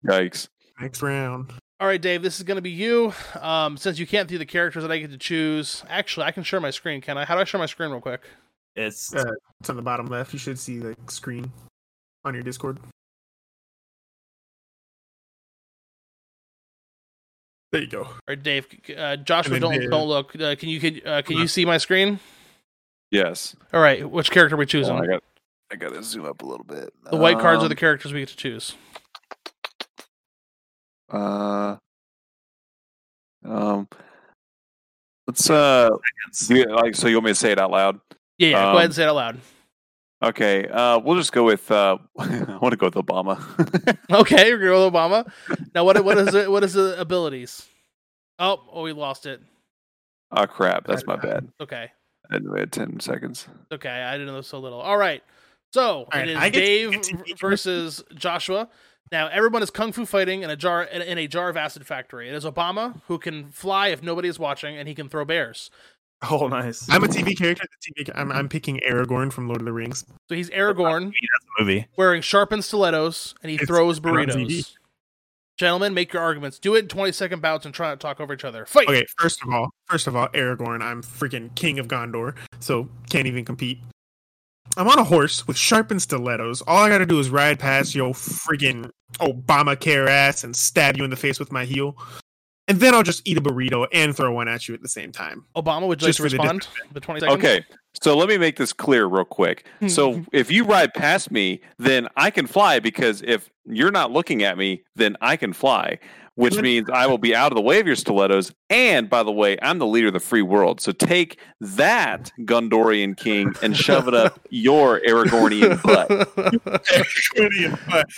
Yikes. Next round. All right, Dave, this is going to be you. Um, since you can't see the characters that I get to choose, actually, I can share my screen. Can I? How do I share my screen real quick? It's Uh, It's on the bottom left. You should see the screen on your Discord. There you go. All right, Dave, uh, Joshua, don't Dave. don't look. Uh, can you can uh, can you see my screen? Yes. All right, which character are we Oh, choosing? I got I got to zoom up a little bit. the white cards are the Um, characters we get to choose. Uh. Um. Let's uh. do like so, you want me to say it out loud? Yeah, yeah. go um, ahead and say it out loud. Okay. Uh, we'll just go with. Uh, I want to go with Obama. Okay, we're going with Obama. Now, what what is it? What is the abilities? Oh, oh, we lost it. oh crap! That's my bad. Okay, I didn't wait ten seconds. okay. I didn't know so little. All right. So right, it is I get to Dave versus Joshua. Now everyone is kung fu fighting in a jar in, in a jar of acid factory. It is Obama who can fly if nobody is watching, and he can throw bears. oh nice. I'm a TV character. The TV, I'm, I'm picking Aragorn from Lord of the Rings. So he's Aragorn movie. wearing sharpened stilettos, and he It's throws been on TV. burritos. Gentlemen, make your arguments. Do it in 20 second bouts and try not to talk over each other. Fight! Okay, first of all, first of all, Aragorn. I'm freaking king of Gondor, so can't even compete. I'm on a horse with sharpened stilettos. All I gotta do is ride past your freaking Obamacare ass and stab you in the face with my heel, and then I'll just eat a burrito and throw one at you at the same time. Obama, would you like Just to for the respond? The 20 seconds? Okay. So let me make this clear real quick. Hmm. So if you ride past me, then I can fly because if you're not looking at me, then I can fly, which means I will be out of the way of your stilettos. And by the way, I'm the leader of the free world. So take that Gondorian king and shove it up your Aragornian butt.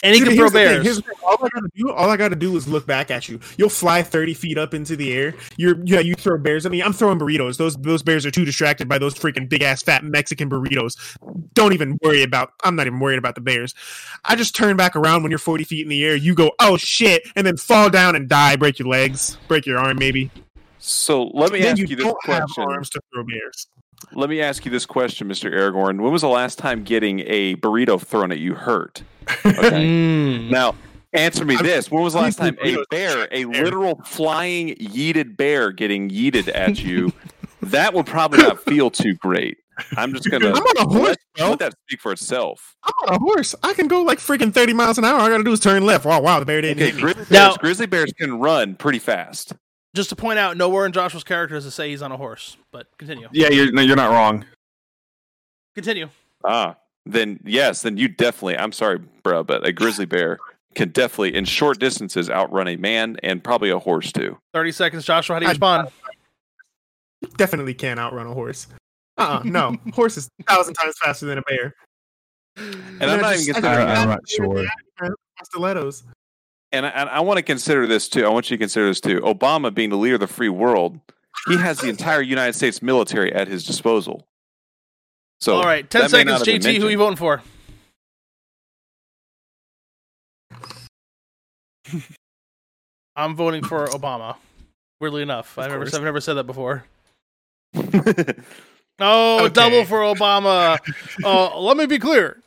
and he Dude, can throw bears. here's all I gotta do, all I gotta do is look back at you. You'll fly thirty feet up into the air. You're yeah, you throw bears. I mean, I'm throwing burritos. Those those bears are too distracted by those freaking big ass fat Mexican burritos. Don't even worry about. I'm not even worried about the bears. I just turn back around when you're forty feet in the air. You go, oh shit, and then fall down and die. Break your legs, break your arm, maybe. So let me then ask you you this don't have question. arms to throw bears. Let me ask you this question, Mr. Aragorn. When was the last time getting a burrito thrown at you hurt? Okay. Mm. Now, answer me I'm- this. When was the last time a bear, a literal flying yeeted bear getting yeeted at you, that would probably not feel too great. I'm just gonna. I'm to on a horse, let, bro. let that speak for itself. I'm on a horse. I can go like freaking thirty miles an hour. All I gotta do is turn left. Wow, wow, the bear didn't Okay, hit me. grizzly bears, Now- grizzly bears can run pretty fast. Just to point out, nowhere in Joshua's character does it say he's on a horse. But continue. Yeah, you're no, you're not wrong. Continue. Ah, then yes, then you definitely, I'm sorry, bro, but a grizzly bear can definitely, in short distances, outrun a man and probably a horse too. 30 seconds, Joshua. How do you I- respond? definitely can't outrun a horse. Uh uh no. horse is a thousand times faster than a bear. And I'm not even I considering I'm not sure. Stilettos. and I, and I want to consider this too. I want you to consider this too. Obama being the leader of the free world, he has the entire United States military at his disposal. So, All right, ten that may not seconds. JT, who mentioned. you voting for? I'm voting for Obama. Weirdly enough, I've never. I've never said that before. Oh, Okay. double for Obama. Uh, let me be clear.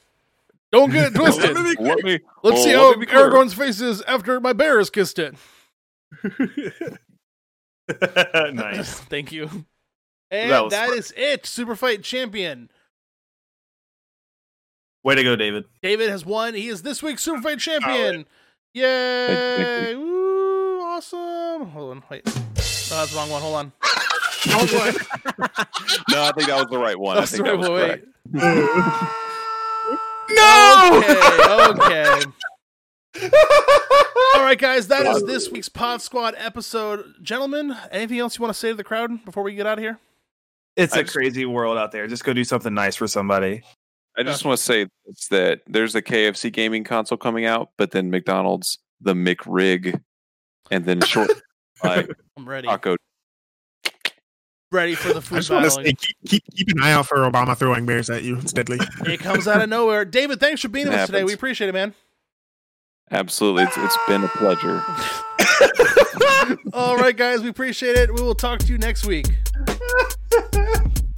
Don't get it twisted. Let me Let me- Let's oh, see let how me be. Aragorn's face is after my bear has kissed it. nice. Thank you. And That was that fun. is it. Super Fight champion. Way to go, David. David has won. He is this week's Super Fight champion. Yay! Woo! Awesome. Hold on. Wait. Oh, that's the wrong one. Hold on. Wrong one. no, I think that was the right one. I That's think the that right was one. correct. no. Okay. Okay. All right, guys. That is this week's Pod Squad episode. Gentlemen, anything else you want to say to the crowd before we get out of here? It's I a just- crazy world out there. Just go do something nice for somebody. I just want to say it's that there's a KFC gaming console coming out, but then McDonald's the McRig, and then short I'm ready. Taco. Ready for the food I food just want to say, keep, keep keep an eye out for Obama throwing bears at you. It's deadly. It comes out of nowhere. David, thanks for being with It us today. We appreciate it, man. Absolutely, it's, it's been a pleasure. All right, guys, we appreciate it. We will talk to you next week.